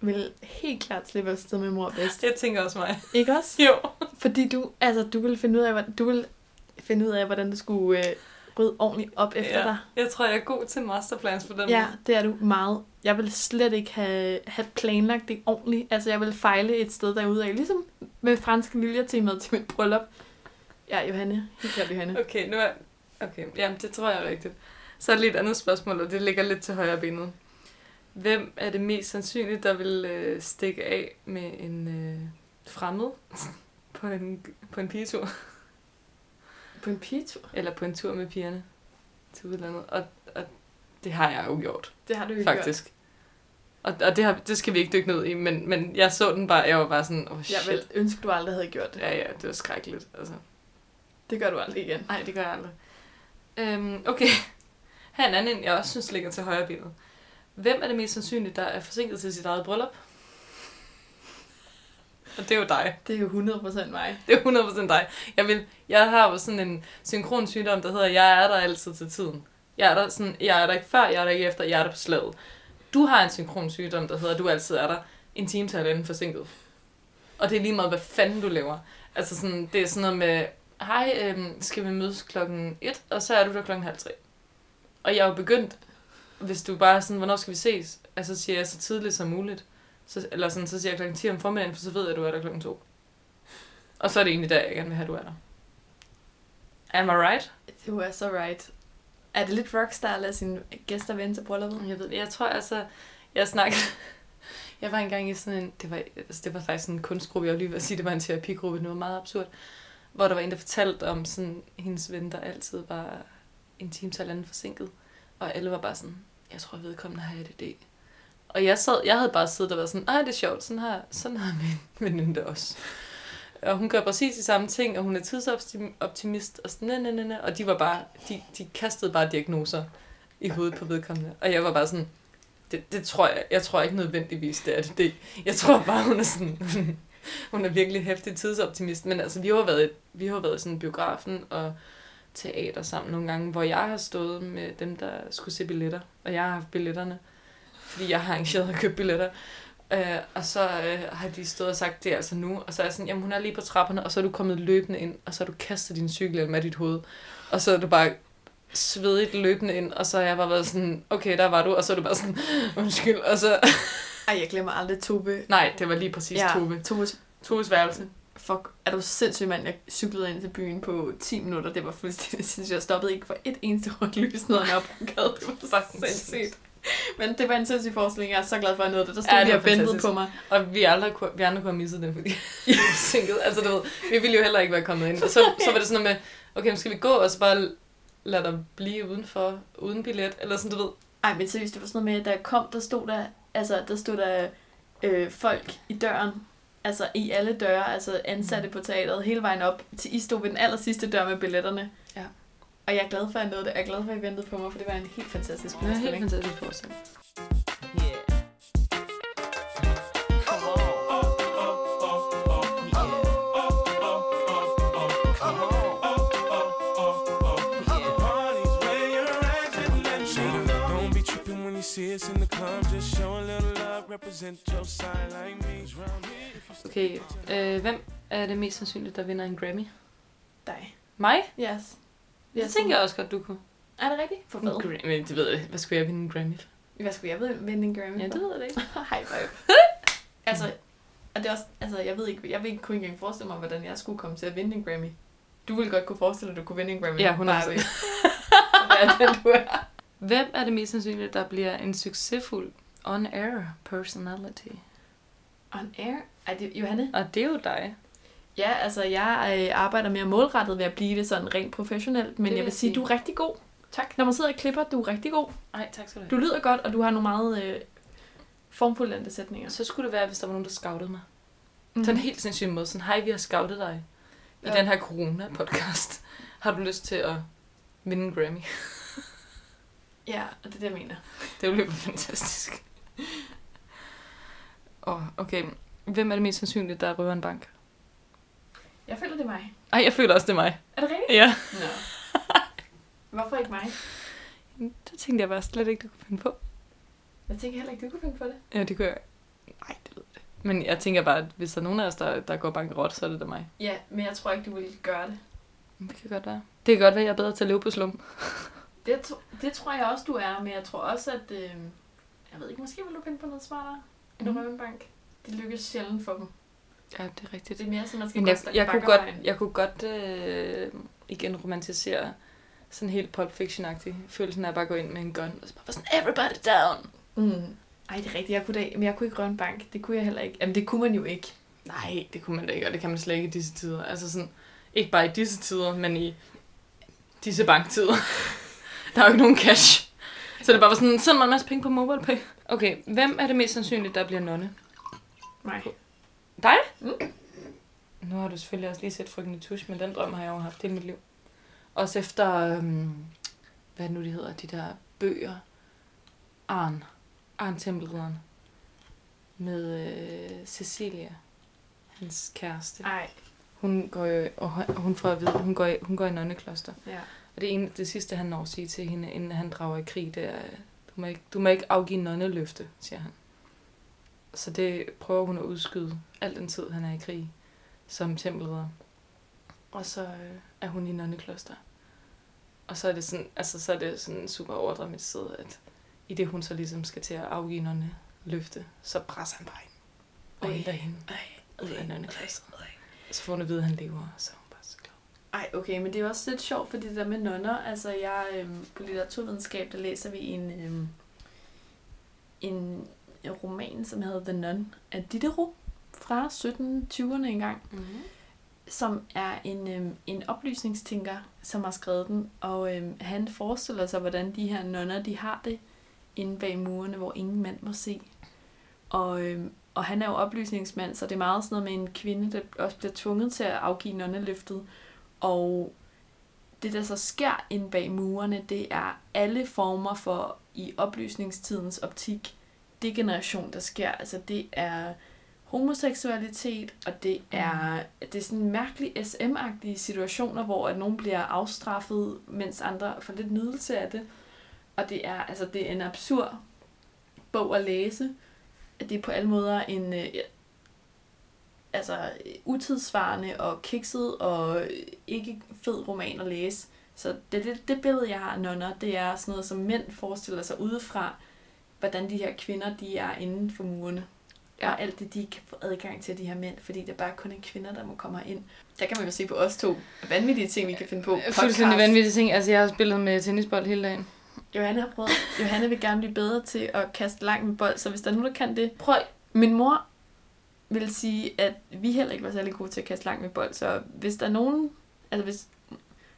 vil helt klart slippe afsted med mor bedst. Jeg tænker også mig. Ikke også? Jo. Fordi du, altså, du vil finde ud af, hvordan, du vil finde ud af, hvordan du skulle øh, rydde ordentligt op efter Ja. dig. Jeg tror, jeg er god til masterplans på den Ja, måde. det er du meget. Jeg vil slet ikke have, have planlagt det ordentligt. Altså, jeg vil fejle et sted derude af. Ligesom med franske liljetemaet til mit bryllup. Ja, Johanne. Helt klart, Johanne. Okay, nu er... Okay, jamen det tror jeg er rigtigt. Så er lige et andet spørgsmål, og det ligger lidt til højre benet. Hvem er det mest sandsynligt, der vil øh, stikke af med en øh, fremmed på en, på en pigetur? På en pigetur. Eller på en tur med pigerne til udlandet? Og, og det har jeg jo gjort, Det har du jo faktisk. Og, og det, har, det skal vi ikke dykke ned i, men, men jeg så den bare, jeg var bare sådan, åh oh, gjort. shit. Jeg vil ønske, du aldrig havde gjort det. Ja, ja, det var skrækkeligt. Altså. Det gør du aldrig igen. Nej, det gør jeg aldrig. Øhm, okay. Her er en anden, jeg også synes ligger til højre benet. Hvem er det mest sandsynligt, der er forsinket til sit eget bryllup? Og det er jo dig. Det er jo 100% mig. Det er 100% dig. Jeg, vil, jeg har jo sådan en synkron sygdom, der hedder, jeg er der altid til tiden. Jeg er der, sådan, jeg er der ikke før, jeg er der ikke efter, jeg er der på slaget. Du har en synkron sygdom, der hedder, du altid er der en time til halvanden forsinket. Og det er lige meget, hvad fanden du laver. Altså sådan, det er sådan noget med, hej, øhm, skal vi mødes klokken 1, og så er du der klokken halv tre. Og jeg er jo begyndt, hvis du bare er sådan, hvornår skal vi ses? Altså så siger jeg så tidligt som muligt. Så, eller sådan, så siger jeg klokken 10 om formiddagen, for så ved jeg, at du er der klokken 2. Og så er det egentlig der, jeg gerne vil have, at du er der. Am I right? Du er så right. Er det lidt rockstar at lade sine gæster vende til brylluppet? Jeg ved, jeg tror altså, jeg snakkede, jeg var engang i sådan en, det var, altså det var faktisk sådan en kunstgruppe, jeg var lige ved at sige, det var en terapigruppe, det var meget absurd, hvor der var en, der fortalte om sådan, hendes ven, der altid var en time til anden forsinket, og alle var bare sådan, jeg tror, vedkommende har ADD. Og jeg, sad, jeg havde bare siddet og været sådan, nej, det er sjovt, sådan har, sådan har min veninde også. Og hun gør præcis de samme ting, og hun er tidsoptimist, og sådan, næ, næ, næ. og de var bare, de, de kastede bare diagnoser i hovedet på vedkommende. Og jeg var bare sådan, det, det tror jeg, jeg tror ikke nødvendigvis, det er det. det. Jeg tror bare, hun er sådan, hun er virkelig hæftig tidsoptimist. Men altså, vi har været, vi har været sådan biografen og teater sammen nogle gange, hvor jeg har stået med dem, der skulle se billetter. Og jeg har haft billetterne, fordi jeg har arrangeret at købe billetter. Øh, og så øh, har de stået og sagt, det er altså nu. Og så er jeg sådan, jamen hun er lige på trapperne, og så er du kommet løbende ind, og så har du kastet din cykelhjelm af dit hoved. Og så er du bare svedigt løbende ind, og så har jeg bare været sådan, okay, der var du, og så er du bare sådan, undskyld, og så, Ej, jeg glemmer aldrig Tobe. nej, det var lige præcis ja. Tove. Tobes Toves værelse. Fuck, er du sindssyg mand? Jeg cyklede ind til byen på 10 minutter. Det var fuldstændig sindssygt. Jeg stoppede ikke for et eneste rødt lys ned ad Nørrebrogade. Det var sindssygt. Men det var en sindssyg forestilling. Jeg er så glad for, at jeg nåede det. Der stod Ja, og ventede på mig. Og vi andre, kunne, vi andre kunne have misset den, fordi vi var sinket. Altså, du ved, vi ville jo heller ikke være kommet ind. Og så, så var det sådan noget med, okay, skal vi gå, og så bare lade dig blive udenfor, uden billet, eller sådan, du ved. Ej, men seriøst, det var sådan noget med, da jeg kom, der stod der, altså, der stod der øh, folk i døren, altså i alle døre, altså ansatte på teateret, hele vejen op, til I stod ved den aller sidste dør med billetterne. Ja. Og jeg er glad for, at jeg nåede det. Jeg er glad for, at I ventede på mig, for det var en helt fantastisk Det var helt forestilling. fantastisk forestilling. Okay, øh, hvem er det mest sandsynligt, der vinder en Grammy? Dig. Mig? Yes. Det tænker jeg også godt, du kunne. Er det rigtigt? For hvad? Gra- Men det ved jeg. Hvad skulle jeg vinde en Grammy for? Hvad skulle jeg vinde vinde en Grammy Ja, for? det ved jeg ikke. High five. altså, og det er også, altså, jeg ved ikke, jeg vil ikke kunne ikke engang forestille mig, hvordan jeg skulle komme til at vinde en Grammy. Du ville godt kunne forestille dig, at du kunne vinde en Grammy. Ja, 100%. Bare ved være den, du er. Hvem er det mest sandsynligt, der bliver en succesfuld on-air personality? On air? Ej, det, Johanne? Og det er jo dig. Ja, altså, jeg øh, arbejder mere målrettet ved at blive det sådan rent professionelt, men vil jeg vil sige, sige. du er rigtig god. Tak. Når man sidder og klipper, du er rigtig god. Nej, tak skal du Du have. lyder godt, og du har nogle meget øh, formfulde sætninger. Så skulle det være, hvis der var nogen, der scoutede mig. Mm. Sådan en helt sindssyg måde. Sådan, hej, vi har scoutet dig i Ja. den her corona-podcast. Har du lyst til at vinde en Grammy? Ja, og det er det, jeg mener. Det ville være fantastisk. Åh, oh, okay. Hvem er det mest sandsynligt, der røver en bank? Jeg føler, det er mig. Ej, jeg føler også, det er mig. Er det rigtigt? Ja. Nå. Hvorfor ikke mig? Det tænkte jeg bare slet ikke, du kunne finde på. Jeg tænker heller ikke, du kunne finde på det. Ja, det kunne jeg. Nej, det ved jeg. Men jeg tænker bare, at hvis der er nogen af os, der, der går bankerot, så er det da mig. Ja, men jeg tror ikke, du ville gøre det. Det kan godt være. Det kan godt være, at jeg er bedre til at leve på slum. Det, tro- det tror jeg også, du er, men jeg tror også, at... Øh, jeg ved ikke, måske vil du finde på noget smartere end Mhm. røve en bank. Det lykkes sjældent for dem. Ja, det er rigtigt. Det er mere sådan, man skal Men jeg, sta- jeg, kunne godt, jeg kunne godt øh, igen romantisere sådan helt Pulp Fiction-agtig følelsen af at bare gå ind med en gun og så bare sådan, everybody down. Mm. Ej, det er rigtigt. Jeg kunne da, men jeg kunne ikke røve en bank. Det kunne jeg heller ikke. Jamen, det kunne man jo ikke. Nej, det kunne man da ikke, og det kan man slet ikke i disse tider. Altså sådan, ikke bare i disse tider, men i disse banktider. Der er jo ikke nogen cash. Så det bare var sådan, send mig en masse penge på MobilePay. Okay, hvem er det mest sandsynligt, der bliver nonne? Nej. Dig? Mm. Nu har du selvfølgelig også lige set Frygten Tush, men den drøm har jeg jo haft hele mit liv. Også efter, øhm, hvad er det nu, de hedder, de der bøger. Arn. Arn Tempelridderen. Med øh, Cecilia, hans kæreste. Ej, Hun går jo, og hun- hun får at vide, hun går, i, hun går i nonnekloster. ja. Og det, ene, det sidste, han når at sige til hende, inden han drager i krig, det er, du må ikke, du må ikke afgive nonneløfte, siger han. Så det prøver hun at udskyde al den tid, han er i krig som tempelridder. Og så øh, er hun i nonnekloster. Og så er det sådan, altså, så er det sådan super overdramatiseret, at i det hun så ligesom skal til at afgive nonneløfte, så presser han bare hende. Og henter hende ud af nonneklosteret. Så får hun at vide, at han lever, så er hun bare så glad. Ej, okay, men det er også lidt sjovt, fordi det der med nonner, altså jeg, øhm, på litteraturvidenskab, der læser vi en, øhm, en roman, som hedder The Nun af Diderot fra 1720'erne engang, Mm-hmm. som er en, øhm, en oplysningstænker, som har skrevet den, og øhm, han forestiller sig, hvordan de her nonner, de har det inde bag murene, hvor ingen mand må se. Og, øhm, og han er jo oplysningsmand, så det er meget sådan noget med en kvinde, der også bliver tvunget til at afgive nonneløftet. Og det, der så sker inde bag murene, det er alle former for i oplysningstidens optik degeneration, der sker. Altså det er homoseksualitet, og det er, det er sådan mærkelige SM-agtige situationer, hvor at nogen bliver afstraffet, mens andre får lidt nydelse af det. Og det er, altså, det er en absurd bog at læse. Det er på alle måder en øh, altså, utidsvarende og kikset og ikke fed roman at læse. Så det, det, det billede, jeg har af nonner, det er sådan noget, som mænd forestiller sig udefra, hvordan de her kvinder, de er inden for murene. Ja. Og alt det, de kan få adgang til, de her mænd, fordi det er bare kun en kvinder, der må komme ind. Der kan man jo se på os to vanvittige ting, vi kan finde på. Fuldstændig vanvittige ting. Altså, jeg har spillet med tennisbold hele dagen. Johanne har prøvet. Johanne vil gerne blive bedre til at kaste langt med bold, så hvis der er nogen, der kan det, prøv. Min mor vil sige, at vi heller ikke var særlig gode til at kaste langt med bold, så hvis der er nogen, altså hvis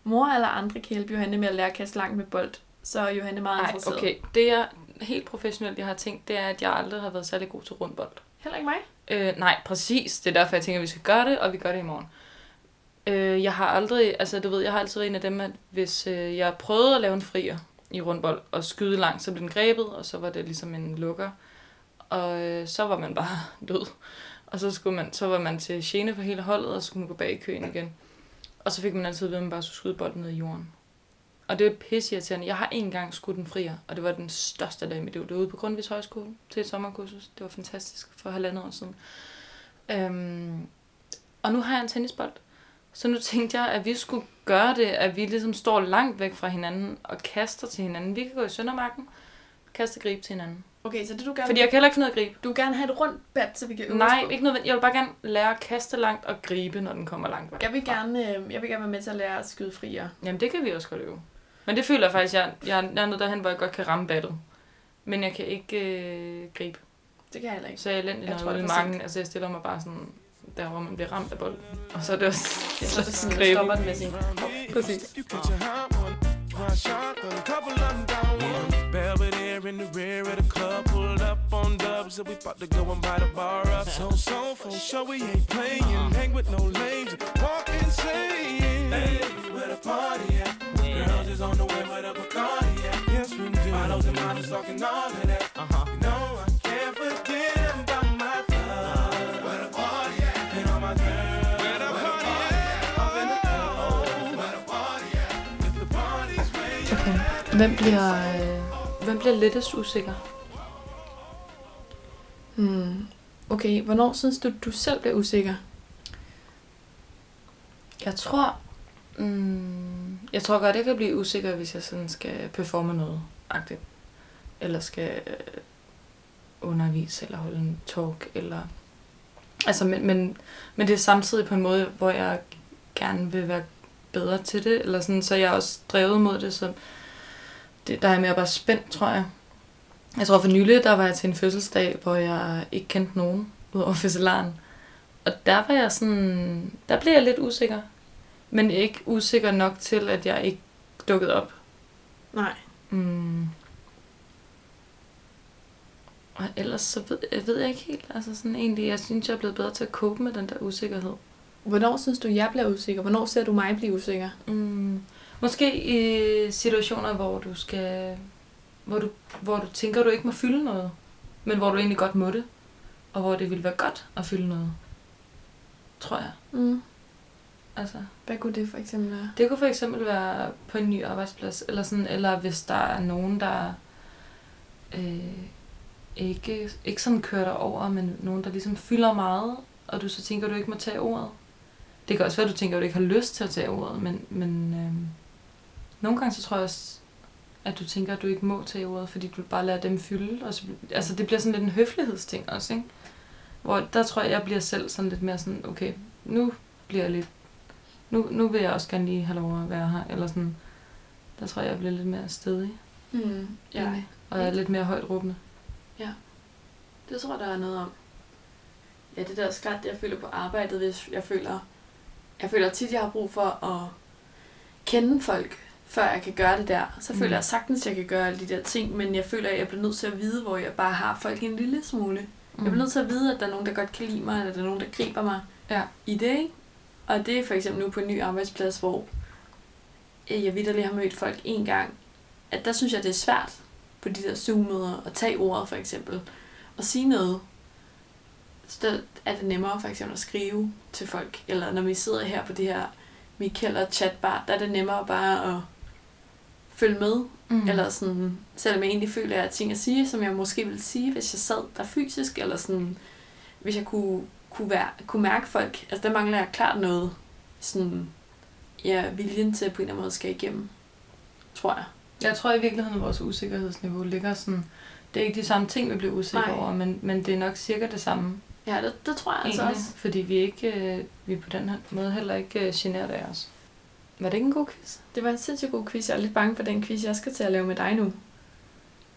mor eller andre kan hjælpe Johanne med at lære at kaste langt med bold, så er Johanne meget Nej, interesseret. okay. Det jeg helt professionelt, jeg har tænkt, det er, at jeg aldrig har været særlig god til rundbold. Heller ikke mig. Øh, nej, præcis. Det er derfor, jeg tænker, at vi skal gøre det, og vi gør det i morgen. Øh, jeg har aldrig, altså du ved, jeg har altid været en af dem, at hvis øh, jeg prøvede at lave en frier i rundbold og skyde langt, så blev den grebet, og så var det ligesom en lukker. Og øh, så var man bare død. Og så, skulle man, så var man til gene for hele holdet, og så skulle man gå bag i køen igen. Og så fik man altid at vide, at man bare skulle skyde bolden ned i jorden. Og det er pisseirriterende. Jeg har engang skudt en frier, og det var den største dag i mit liv. Det var ude på Grundvis Højskole til et sommerkursus. Det var fantastisk for halvandet år siden. Øhm, og nu har jeg en tennisbold, Så nu tænkte jeg, at vi skulle gøre det, at vi ligesom står langt væk fra hinanden og kaster til hinanden. Vi kan gå i Søndermarken, kaste gribe til hinanden. Okay, så det du gerne Fordi jeg kan heller ikke finde ud af at gribe. Du vil gerne have et rundt bat, så vi kan øve Nej, os på. ikke nødvendigt. Jeg vil bare gerne lære at kaste langt og gribe, når den kommer langt væk. Jeg vil gerne, øh, jeg vil gerne være med til at lære at skyde friere. Jamen, det kan vi også godt øve. Men det føler jeg faktisk, jeg, jeg, jeg er nået derhen, hvor jeg godt kan ramme battet. Men jeg kan ikke øh, gribe. Det kan jeg heller ikke. Så jeg er elendig, Jeg når tror, jeg er ude i marken. Altså, jeg stiller mig bare sådan, der hvor man bliver ramt af bolden. Og så er det også Så er det sådan, at gribe. stopper den med sin. Præcis. You in the rear of the club, pulled up on dubs, and we about to go and buy the bar up. So, so, for sure we ain't playing, hang with no lames, walk insane. Hey, where the party at? Girls is on the way with a Bacardi at. Yes, we do. Bottles and models talking all of that. Uh-huh. You know I can't forget about my thug. Where the party at? And all my girls. Where the party at? Up in the club. Where the party at? If the party's where you Okay. Hvem bliver, øh, hvem bliver lettest usikker? Hmm. Okay, hvornår synes du, du selv bliver usikker? Jeg tror, mm, jeg tror godt, jeg kan blive usikker, hvis jeg sådan skal performe noget agtigt. Eller skal øh, undervise, eller holde en talk, eller... Altså, men, men, men det er samtidig på en måde, hvor jeg gerne vil være bedre til det, eller sådan, så jeg er også drevet mod det, så det, der er jeg mere bare spændt, tror jeg. Jeg tror for nylig, der var jeg til en fødselsdag, hvor jeg ikke kendte nogen, udover fødselaren. Og der var jeg sådan, der blev jeg lidt usikker. Men ikke usikker nok til, at jeg ikke dukkede op. Nej. Mm. Og ellers så ved jeg, ved jeg ikke helt. Altså sådan egentlig, jeg synes, jeg er blevet bedre til at cope med den der usikkerhed. Hvornår synes du, jeg bliver usikker? Hvornår ser du mig blive usikker? Mm. Måske i situationer, hvor du skal... Hvor du, hvor du tænker, du ikke må fylde noget. Men hvor du egentlig godt må det. Og hvor det ville være godt at fylde noget. Tror jeg. Mm. Altså. Hvad kunne det for eksempel være? Det kunne for eksempel være på en ny arbejdsplads, eller, sådan, eller hvis der er nogen, der øh, ikke, ikke sådan kører dig over, men nogen, der ligesom fylder meget, og du så tænker, du ikke må tage ordet. Det kan også være, at du tænker, at du ikke har lyst til at tage ordet, men, men øh, nogle gange så tror jeg også, at du tænker, at du ikke må tage ordet, fordi du bare lader dem fylde. Og så, altså det bliver sådan lidt en høflighedsting også, ikke? Hvor der tror jeg, jeg bliver selv sådan lidt mere sådan, okay, nu bliver jeg lidt nu, nu vil jeg også gerne lige have lov at være her, eller sådan, der tror jeg, jeg bliver lidt mere stedig, Mm. Ja, og jeg er lidt mere højt råbende. det tror jeg, der er noget om. Ja, det der skræt, jeg føler på arbejdet, hvis jeg føler, jeg føler tit, jeg har brug for at kende folk, før jeg kan gøre det der. Så Mm. føler jeg sagtens, jeg kan gøre alle de der ting, men jeg føler, at jeg bliver nødt til at vide, hvor jeg bare har folk en lille smule. Mm. Jeg bliver nødt til at vide, at der er nogen, der godt kan lide mig, eller der er nogen, der griber mig Ja. i det, ikke? Og det er for eksempel nu på en ny arbejdsplads, hvor øh, jeg vidderligt har mødt folk en gang, at der synes jeg, det er svært på de der Zoom-møder at tage ordet for eksempel, og sige noget. Så der er det nemmere for eksempel at skrive til folk, eller når vi sidder her på det her Michael og chatbar, der er det nemmere bare at følge med, mm. eller sådan, selvom jeg egentlig føler, at jeg har ting at sige, som jeg måske ville sige, hvis jeg sad der fysisk, eller sådan, hvis jeg kunne, kunne, være, kunne mærke folk. Altså, der mangler jeg klart noget, sådan, ja, viljen til på en eller anden måde skal igennem, tror jeg. Jeg tror i virkeligheden, at vores usikkerhedsniveau ligger sådan... Det er ikke de samme ting, vi bliver usikre Nej. over, men, men det er nok cirka det samme Ja, det, det tror jeg altså egentlig, også. fordi vi ikke øh, vi på den her måde heller ikke øh, generet af os. Var det ikke en god quiz? Det var en sindssygt god quiz. Jeg er lidt bange for den quiz, jeg skal til at lave med dig nu.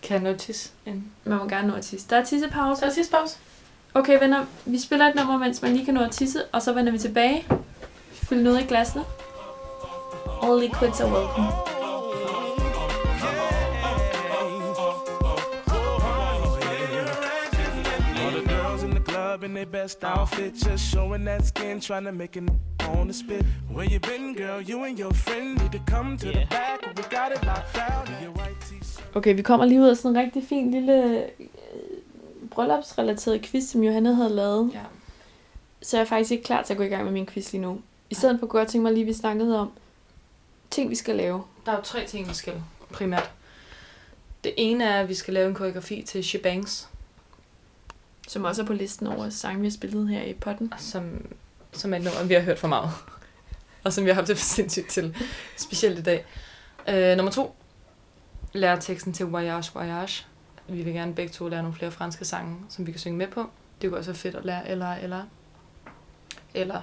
Kan jeg notice en? Man må gerne nå at tisse. Der er tissepause. Så sidste pause. Okay, venner. Vi spiller et nummer, mens man lige kan nå at tisse, og så vender vi tilbage. Fyld noget i glasene. All liquids are welcome. Club in their best outfit, just showing that skin, trying to make it on the spit. Where you been, girl? You and your friend need to come to the back. We got it locked down. In your white t-shirt. Okay, vi kommer lige ud af sådan en rigtig fin lille øh, bryllupsrelateret quiz, som Johanne havde lavet. Ja. Så jeg er faktisk ikke klar til at gå i gang med min quiz lige nu. I stedet for kunne jeg tænke mig lige, at vi snakkede om ting, vi skal lave. Der er jo tre ting, vi skal primært. Det ene er, at vi skal lave en koreografi til Shebangs, Som også er på listen over sange, vi har spillet her i potten. som, som er et nummer, vi har hørt for meget. og som jeg har haft det for sindssygt til, specielt i dag. Øh, nummer to, lære teksten til Voyage Voyage. Vi vil gerne begge to lære nogle flere franske sange, som vi kan synge med på. Det kunne også være fedt at lære eller eller. Eller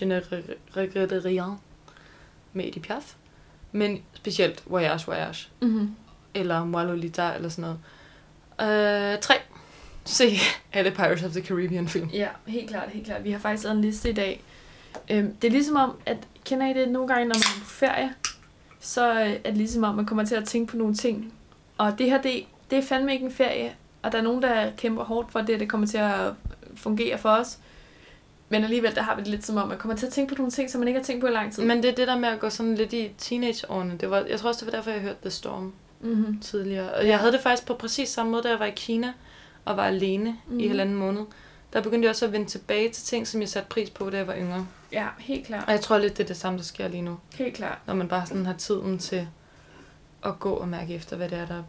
Je ne re- regrette rien med Edith Piaf. Men specielt Voyage Voyage. Mm-hmm. Eller Moi Lolita, eller sådan noget. Øh, tre. Se alle Pirates of the Caribbean film. Ja, helt klart, helt klart. Vi har faktisk lavet en liste i dag. Øhm, det er ligesom om, at kender I det nogle gange, når man er på ferie, så øh, er det ligesom om, man kommer til at tænke på nogle ting. Og det her, det, det er fandme ikke en ferie, og der er nogen, der kæmper hårdt for det, at det kommer til at fungere for os. Men alligevel, der har vi det lidt som om, man kommer til at tænke på nogle ting, som man ikke har tænkt på i lang tid. Men det er det der med at gå sådan lidt i teenageårene. Det var, jeg tror også, det var derfor, jeg hørte The Storm mm-hmm. tidligere. Og jeg havde det faktisk på præcis samme måde, da jeg var i Kina og var alene mm. i Mhm. halvanden måned. Der begyndte jeg også at vende tilbage til ting, som jeg satte pris på, da jeg var yngre. Ja, helt klart. Og jeg tror lidt, det er det samme, der sker lige nu. Helt klart. Når man bare sådan har tiden til at gå og mærke efter, hvad det er, der,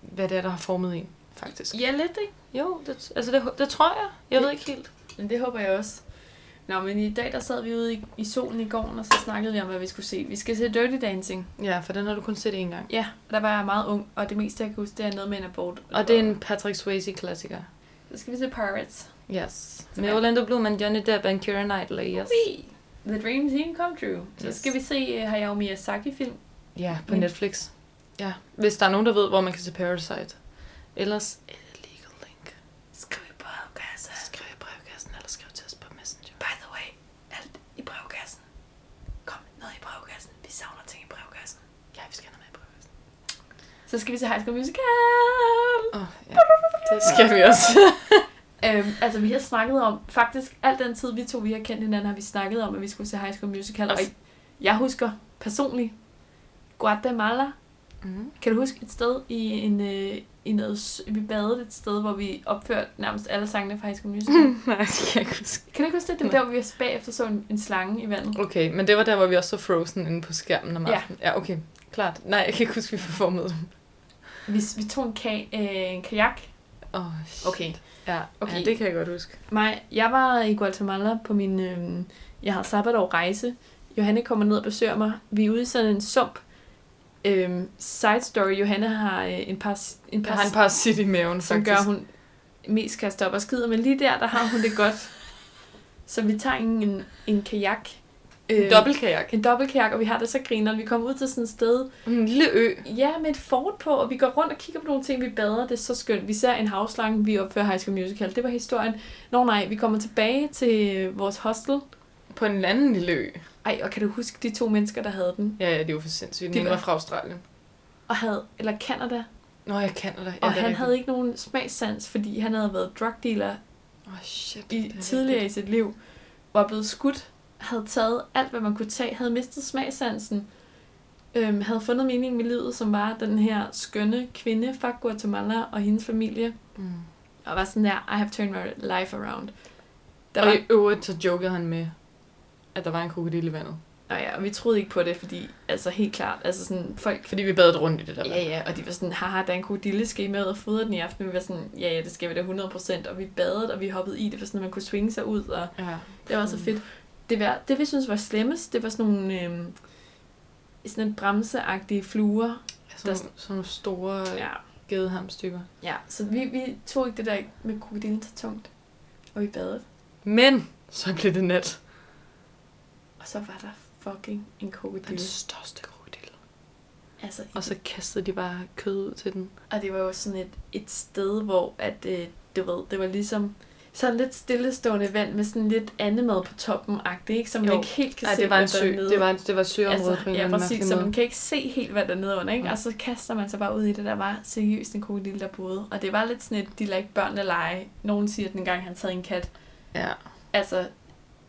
hvad det er, der har formet en, faktisk. Ja, lidt, ikke? Jo, det, altså det, det tror jeg. Jeg ved ikke helt. Men det håber jeg også. Nå, men i dag der sad vi ude i, i solen i går, og så snakkede vi om, hvad vi skulle se. Vi skal se Dirty Dancing. Ja, for den har du kun set én gang. Ja, og der var jeg meget ung, og det meste, jeg kan huske, det er noget med en abort. Og det er en Patrick Swayze-klassiker. Så skal vi se Pirates. Yes. Med Orlando Bloom og Johnny Depp og Keira Knightley, yes. Whee! The Dream Team Come True. Så Yes. skal vi se uh, Hayao Miyazaki-film. Ja, på Men- Netflix. Ja, hvis der er nogen, der ved, hvor man kan se Parasite. Ellers Illegal Link. Skriv i brevkassen. Skriv i brevkassen, eller skriv til os på Messenger. By the way, alt i brevkassen. Kom ned i brevkassen. Vi savner ting i brevkassen. Ja, vi skal have noget med i brevkassen. Så skal vi se High School Musical. Oh, ja. Det skal vi også. Øhm, altså, vi har snakket om, faktisk al den tid, vi to vi har kendt hinanden, har vi snakket om, at vi skulle se High School Musical. Og jeg husker personligt Guatemala. mm. Kan du huske et sted i en... Øh, i noget, vi badede et sted, hvor vi opførte nærmest alle sangene fra High School Musical. Nej, det kan jeg ikke huske. kan du ikke huske det? Det var der, hvor vi bagefter så en, en slange i vandet. Okay, men det var der, hvor vi også så Frozen inde på skærmen om Ja. aftenen. Ja, okay. Klart. Nej, jeg kan ikke huske, vi performede. Vi, vi tog en, ka- øh, en kajak. Oh, shit. Okay. Ja, Okay. ja, det kan jeg godt huske. Mig, jeg var i Guatemala på min... Øh, jeg har sabbatår rejse. Johanne kommer ned og besøger mig. Vi er ude i sådan en sump. Øhm, side story, Johanne har øh, en par, en Jeg par har en parasit i maven, som faktisk. gør, hun mest kaster op og skider, men lige der, der har hun det godt. Så vi tager en, en, en kajak. En dobbeltkajak. En dobbeltkajak, og vi har det så griner. Vi kommer ud til sådan et sted, En lille ø. ja, med et fort på, og vi går rundt og kigger på nogle ting, vi bader. Det er så skønt. Vi ser en havslange, vi opfører High School Musical. Det var historien. Nå nej, vi kommer tilbage til vores hostel. På en anden lille ø. Ej, og kan du huske de to mennesker, der havde den? Ja, ja, det jo for sindssygt. Den ene var- var fra Australien. Og havde, eller Canada. Nå, jeg kan det. Ja, Og han havde ikke nogen smagssans, fordi han havde været drug dealer oh, shit. i, er tidligere i rigtigt. sit liv, var blevet skudt, havde taget alt, hvad man kunne tage, havde mistet smagsansen, øhm, havde fundet mening med livet, som var den her skønne kvinde fra Guatemala og hendes familie, Mm. og var sådan der, I have turned my life around. Der Og var, i øvrigt, så jokede han med, at der var en krokodil i vandet. og, ja, og vi troede ikke på det, fordi, altså helt klart, altså sådan, folk Fordi vi badede rundt i det der Ja, ja, og de var sådan, haha, der er en krokodille, skal I med og fodre den i aften? Vi var sådan, ja, ja, det skal vi da 100%, og vi badede, og vi hoppede i det, for sådan, at man kunne svinge sig ud, og ja. det var så Mm. fedt. Det, var, det vi synes var slemmest, det var sådan nogle, øhm, sådan en bremseagtige fluer. Ja, sådan, Der- sådan nogle store ja. Ja, gedehamstykker. ja. så vi, vi tog ikke det der med krokodillen så tungt, og vi badede. Men så blev det nat. Og så var der fucking en Den krokodille. største krokodil. Altså, Og så kastede de bare kød ud til den. Og det var jo sådan et, et sted, hvor at, øh, du ved, det var ligesom sådan lidt stillestående vand med sådan lidt andemad på toppen ikke? Så man Jo. ikke helt kan Nej, se, det var en sø. nede. Det var, det var et søområde altså, på en ja, præcis, så man kan ikke se helt, hvad der er nede under, ikke? Nej. Og så kaster man sig bare ud i det, der var seriøst en krokodil, der boede. Og det var lidt sådan et, de lader ikke børnene lege. Nogen siger, at den gang han taget en kat. Ja, Altså,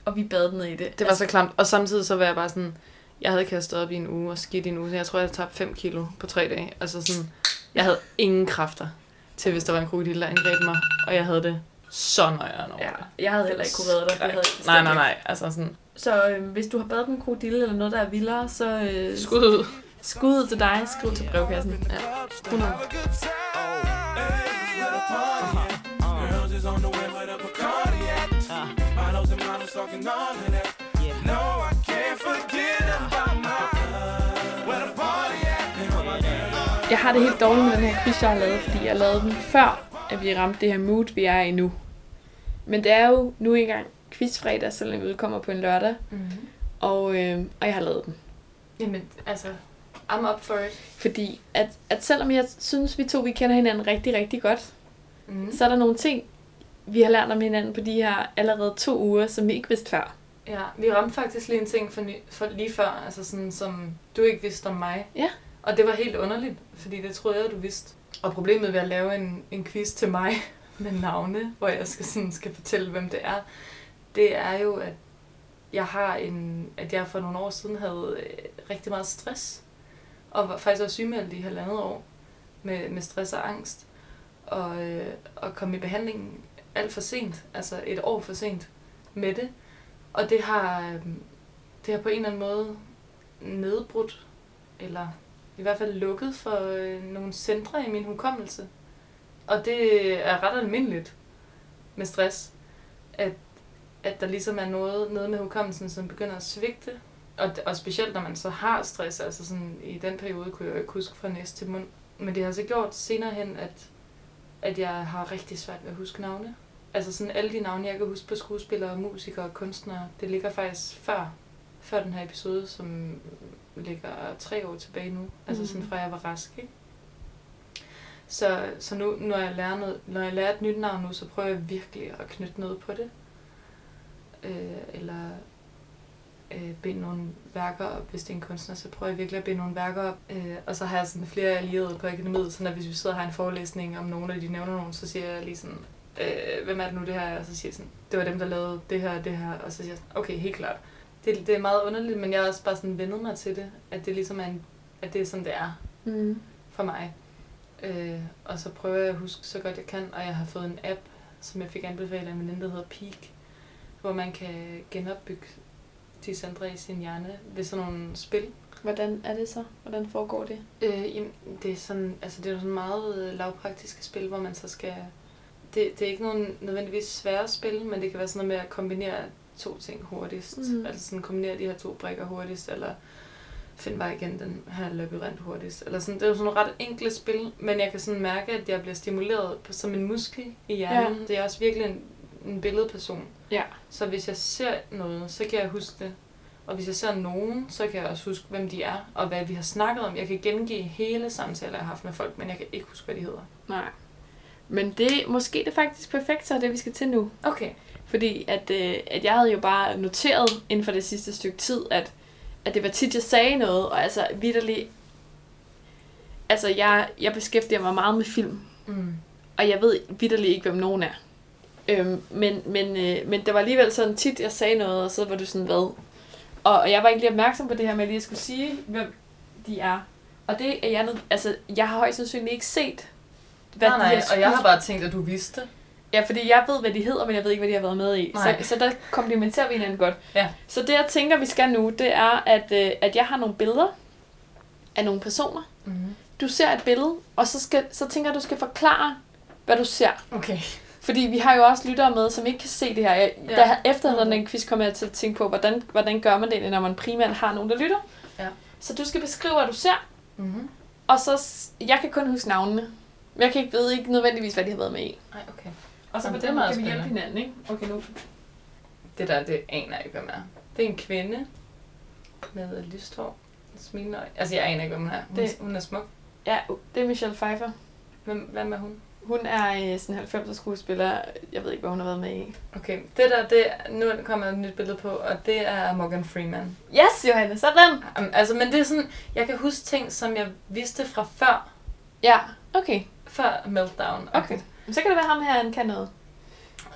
og vi badede ned i det. det var altså, så klamt. Og samtidig så var jeg bare sådan, jeg havde kastet op i en uge og skidt i en uge, så jeg tror, jeg havde tabt 5 kilo på tre dage. Altså sådan, jeg havde ingen kræfter til, hvis der var en krokodil, der angreb mig. Og jeg havde det så nøjere over Ja, det. jeg havde heller ikke kunne redde dig. Det havde jeg Nej, nej, nej. Altså sådan, Så øh, hvis du har badet en krokodille eller noget, der er vildere, så øh, skud ud. skud ud til dig. Skriv til brevkassen. Ja, 100. Girls is on the way with a Bacardi at. Bottles and models talking all of that. forget about my club. Where the party at? Jeg har det helt dårligt med den her quiz, jeg har lavet, fordi jeg lavede den før, at vi ramte det her mood, vi er i nu. Men det er jo nu engang quizfredag, selvom vi udkommer på en lørdag, Mm-hmm. og, øh, og jeg har lavet den. Jamen, altså, I'm up for it. Fordi at, at selvom jeg synes, vi to vi kender hinanden rigtig, rigtig godt, Mm. så er der nogle ting, vi har lært om hinanden på de her allerede to uger, som vi ikke vidste før. Ja, vi ramte faktisk lige en ting for, ny- for lige før, altså sådan, som du ikke vidste om mig. Ja. Og det var helt underligt, fordi det troede jeg, du vidste. Og problemet ved at lave en, en quiz til mig med navne, hvor jeg skal, sådan, skal fortælle, hvem det er, det er jo, at jeg har en, at jeg for nogle år siden havde øh, rigtig meget stress, og var, faktisk var sygemeldt i halvandet år med, med stress og angst, og, øh, og kom i behandling alt for sent, altså et år for sent med det. Og det har, øh, det har på en eller anden måde nedbrudt, eller i hvert fald lukket for øh, nogle centre i min hukommelse. Og det er ret almindeligt med stress, at, at der ligesom er noget nede med hukommelsen, som begynder at svigte. Og, og specielt når man så har stress, altså sådan i den periode kunne jeg jo ikke huske fra næste til mund. Men det har så gjort senere hen, at, at jeg har rigtig svært ved at huske navne. Altså sådan alle de navne, jeg kan huske på skuespillere, musikere og kunstnere, det ligger faktisk før, før den her episode, som ligger tre år tilbage nu. Altså sådan Mhm. fra jeg var rask, ikke? Så, så nu, når jeg, lærer noget, når jeg lærer et nyt navn nu, så prøver jeg virkelig at knytte noget på det. Øh, eller øh, binde nogle værker op, hvis det er en kunstner, så prøver jeg virkelig at binde nogle værker op. Øh, og så har jeg sådan flere allierede på akademiet, så når hvis vi sidder og har en forelæsning om nogen, og de nævner nogen, så siger jeg lige sådan, øh, hvem er det nu det her er? Og så siger jeg sådan, det var dem, der lavede det her og det her. Og så siger jeg sådan, okay, helt klart. Det, det er meget underligt, men jeg har også bare sådan vendet mig til det, at det ligesom er en, at det er sådan, det er Mm. for mig. Øh, og så prøver jeg at huske så godt jeg kan, og jeg har fået en app, som jeg fik anbefalet af en veninde, der hedder Peak, hvor man kan genopbygge de centre i sin hjerne ved sådan nogle spil. Hvordan er det så? Hvordan foregår det? Øh, jamen, det er sådan, altså det er sådan meget øh, lavpraktiske spil, hvor man så skal... Det, det er ikke nogen nødvendigvis svære spil, men det kan være sådan noget med at kombinere to ting hurtigst. Mhm. Altså sådan kombinere de her to brikker hurtigst, eller finde vej igennem den her labyrint hurtigst. Eller sådan, det er jo sådan nogle ret enkle spil, men jeg kan sådan mærke, at jeg bliver stimuleret på, som en muskel i hjernen. Ja. Det er også virkelig en, en billedperson. Ja. Så hvis jeg ser noget, så kan jeg huske det. Og hvis jeg ser nogen, så kan jeg også huske, hvem de er, og hvad vi har snakket om. Jeg kan gengive hele samtaler, jeg har haft med folk, men jeg kan ikke huske, hvad de hedder. Nej. Men det måske det er faktisk perfekt, så er det, vi skal til nu. Okay. Fordi at, øh, at jeg havde jo bare noteret inden for det sidste stykke tid, at, at det var tit, jeg sagde noget, og altså vidderligt... Altså, jeg, jeg beskæftiger mig meget med film, Mm. og jeg ved vidderligt ikke, hvem nogen er. Øhm, men, men, øh, men det var alligevel sådan tit, jeg sagde noget, og så var du sådan, hvad? Og, og jeg var ikke lige opmærksom på det her med, at jeg lige skulle sige, hvem de er. Og det er jeg altså, jeg har højst sandsynligt ikke set, nej, nej, her og jeg har bare tænkt, at du vidste. Ja, fordi jeg ved, hvad de hedder, men jeg ved ikke, hvad de har været med i. Så, Nej. så der komplementerer vi hinanden godt. Ja. Så det, jeg tænker, vi skal nu, det er, at, øh, at jeg har nogle billeder af nogle personer. Mm. Du ser et billede, og så, skal, så tænker jeg, du skal forklare, hvad du ser. Okay. Fordi vi har jo også lyttere med, som ikke kan se det her. Jeg, Ja. Da, efter den quiz kom jeg til at tænke på, hvordan, hvordan gør man det, når man primært har nogen, der lytter. Ja. Så du skal beskrive, hvad du ser, Mm-hmm. og så... Jeg kan kun huske navnene. Men jeg kan ikke, ved ikke nødvendigvis, hvad de har været med i. Nej, okay. Og så på den måde kan vi hjælpe hinanden, ikke? Okay, nu. Det der, det aner jeg ikke, hvem er. Det er en kvinde med lyst hår. Smilende øjne. Altså, jeg aner ikke, hvem hun er. Hun, Det- hun er smuk. Ja, det er Michelle Pfeiffer. Hvem, hvem er hun? Hun er øh, sådan en 90'er skuespiller. Jeg ved ikke, hvad hun har været med i. Okay, det der, det, nu kommer der et nyt billede på, og det er Morgan Freeman. Yes, Johanne, sådan! Um, altså, men det er sådan, jeg kan huske ting, som jeg vidste fra før, Ja, okay. før Meltdown. Okay. Men Så kan det være ham her, han kan noget.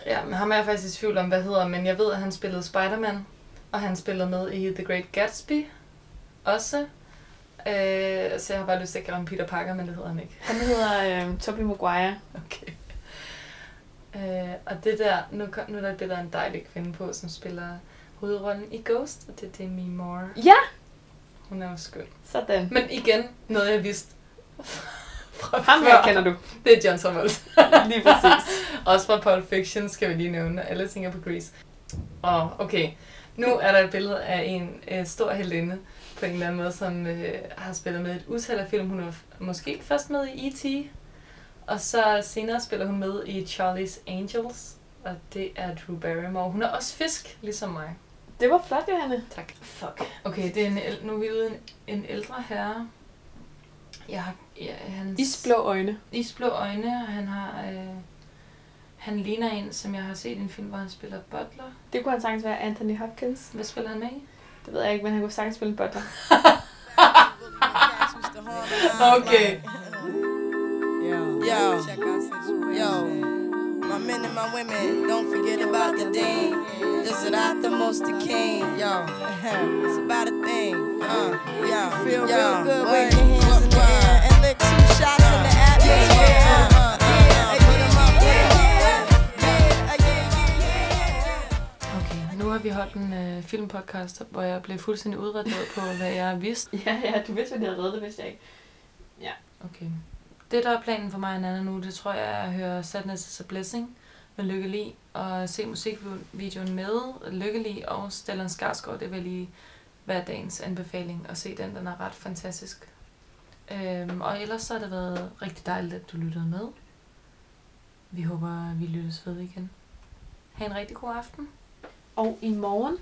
Ja, men ham er jeg faktisk i tvivl om, hvad hedder, men jeg ved, at han spillede Spider-Man, og han spillede med i The Great Gatsby også. Øh, så jeg har bare lyst til at kalde ham Peter Parker, men det hedder han ikke. Han hedder øh, Tobey Maguire. Okay. Øh, og det der, nu, kom, nu er der et billede af en dejlig kvinde på, som spiller hovedrollen i Ghost, og det er Demi Moore. Ja, Hun er jo skøn. sådan. Men igen, noget jeg vidste fra Ham her før. kender du. Det er John Travolta. Lige præcis. Også fra Pulp Fiction skal vi lige nævne. Alle tænker på Grease. Og okay, Nu er der et billede af en øh, stor heldinde på en eller anden måde, som øh, har spillet med i et utal af film. Hun f- måske først med i E.T., og så senere spiller hun med i Charlie's Angels, og det er Drew Barrymore. Hun er også fisk, ligesom mig. Det var flot, Johanne. Tak. Fuck. Okay, det er en, æl- nu er vi ude en, en ældre herre. Jeg har, ja, hans Isblå øjne. isblå øjne, og han har... Øh, han ligner en, som jeg har set i en film, hvor han spiller butler. Det kunne han sagtens være Anthony Hopkins. Hvad spiller han med i? Det ved jeg ikke, men han kunne sagtens spille butler. Okay. Yo, yo, my men and my women, don't forget about the dean. This is not the most the king. Yo, it's about a thing. Uh, yo, feel real good. Wave your hands in the air and lick two shots in the atmosphere. Har vi holdt en øh, filmpodcast, hvor jeg blev fuldstændig udredet på, hvad jeg vidste. Ja, ja, du vidste, hvad de havde reddet, det vidste jeg ikke. Okay. Det, der er planen for mig og Nana nu, det tror jeg er at høre Sadness is a Blessing med Lykke Li, og se musikvideoen med Lykke Li og Stellan Skarsgård. Det vil lige være dagens anbefaling at se den. Den er ret fantastisk. Øhm, og ellers så har det været rigtig dejligt, at du lyttede med. Vi håber, vi lyttes ved igen. Ha' en rigtig god aften. Og i morgen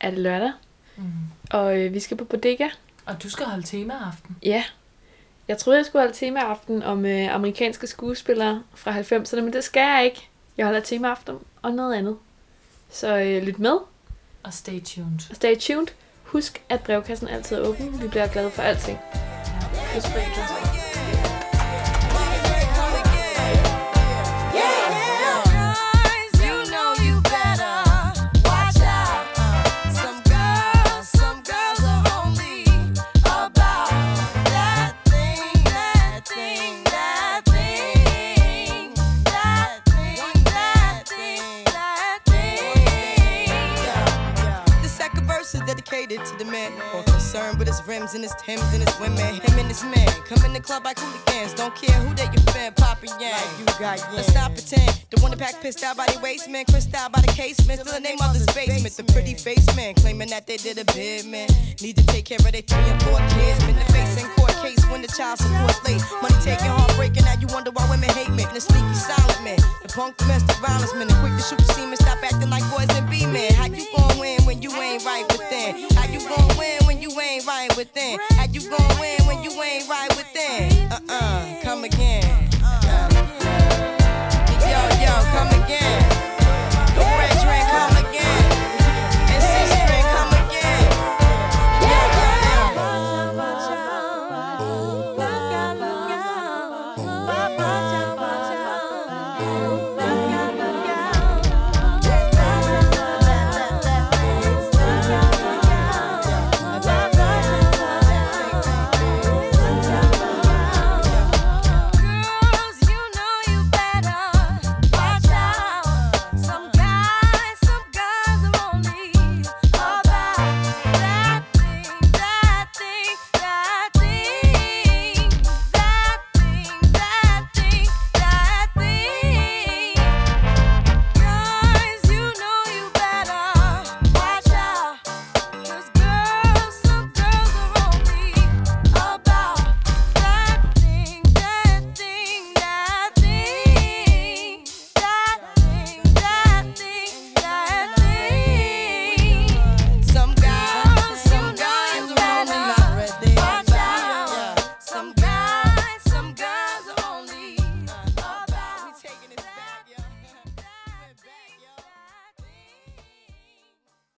er det lørdag, Mm. og øh, vi skal på bodega. Og du skal holde temaaften. Ja. Jeg troede, jeg skulle holde temaaften om øh, amerikanske skuespillere fra 90'erne, men det skal jeg ikke. Jeg holder temaaften om noget andet. Så øh, lyt med Og stay tuned. og stay tuned. Husk, at brevkassen altid er åben. Vi bliver glade for alting. Ja. Kys på dedicated to the man more concerned with his rims and his Timbs and his women. Him and his man come in the club like hooligans. Don't care who they your fan, Papa Yang. you got Let's stop pretend. The one that pack pissed out by the waist man, crissed out by the casement. Still the name of this basement. The pretty face man claiming that they did a bid man. Need to take care of their three and four kids. Been the face court case when the child support late. Money taking, heartbreaking, now you wonder why women hate men. The sneaky silent men, the punk domestic violence men, the quick to shoot the semen, stop acting like boys and be men. How you gon' win when you ain't right within? How you gon' win when you ain't right within? How you gon' win when you ain't right within? Uh uh, come again. Yo, yo, come again.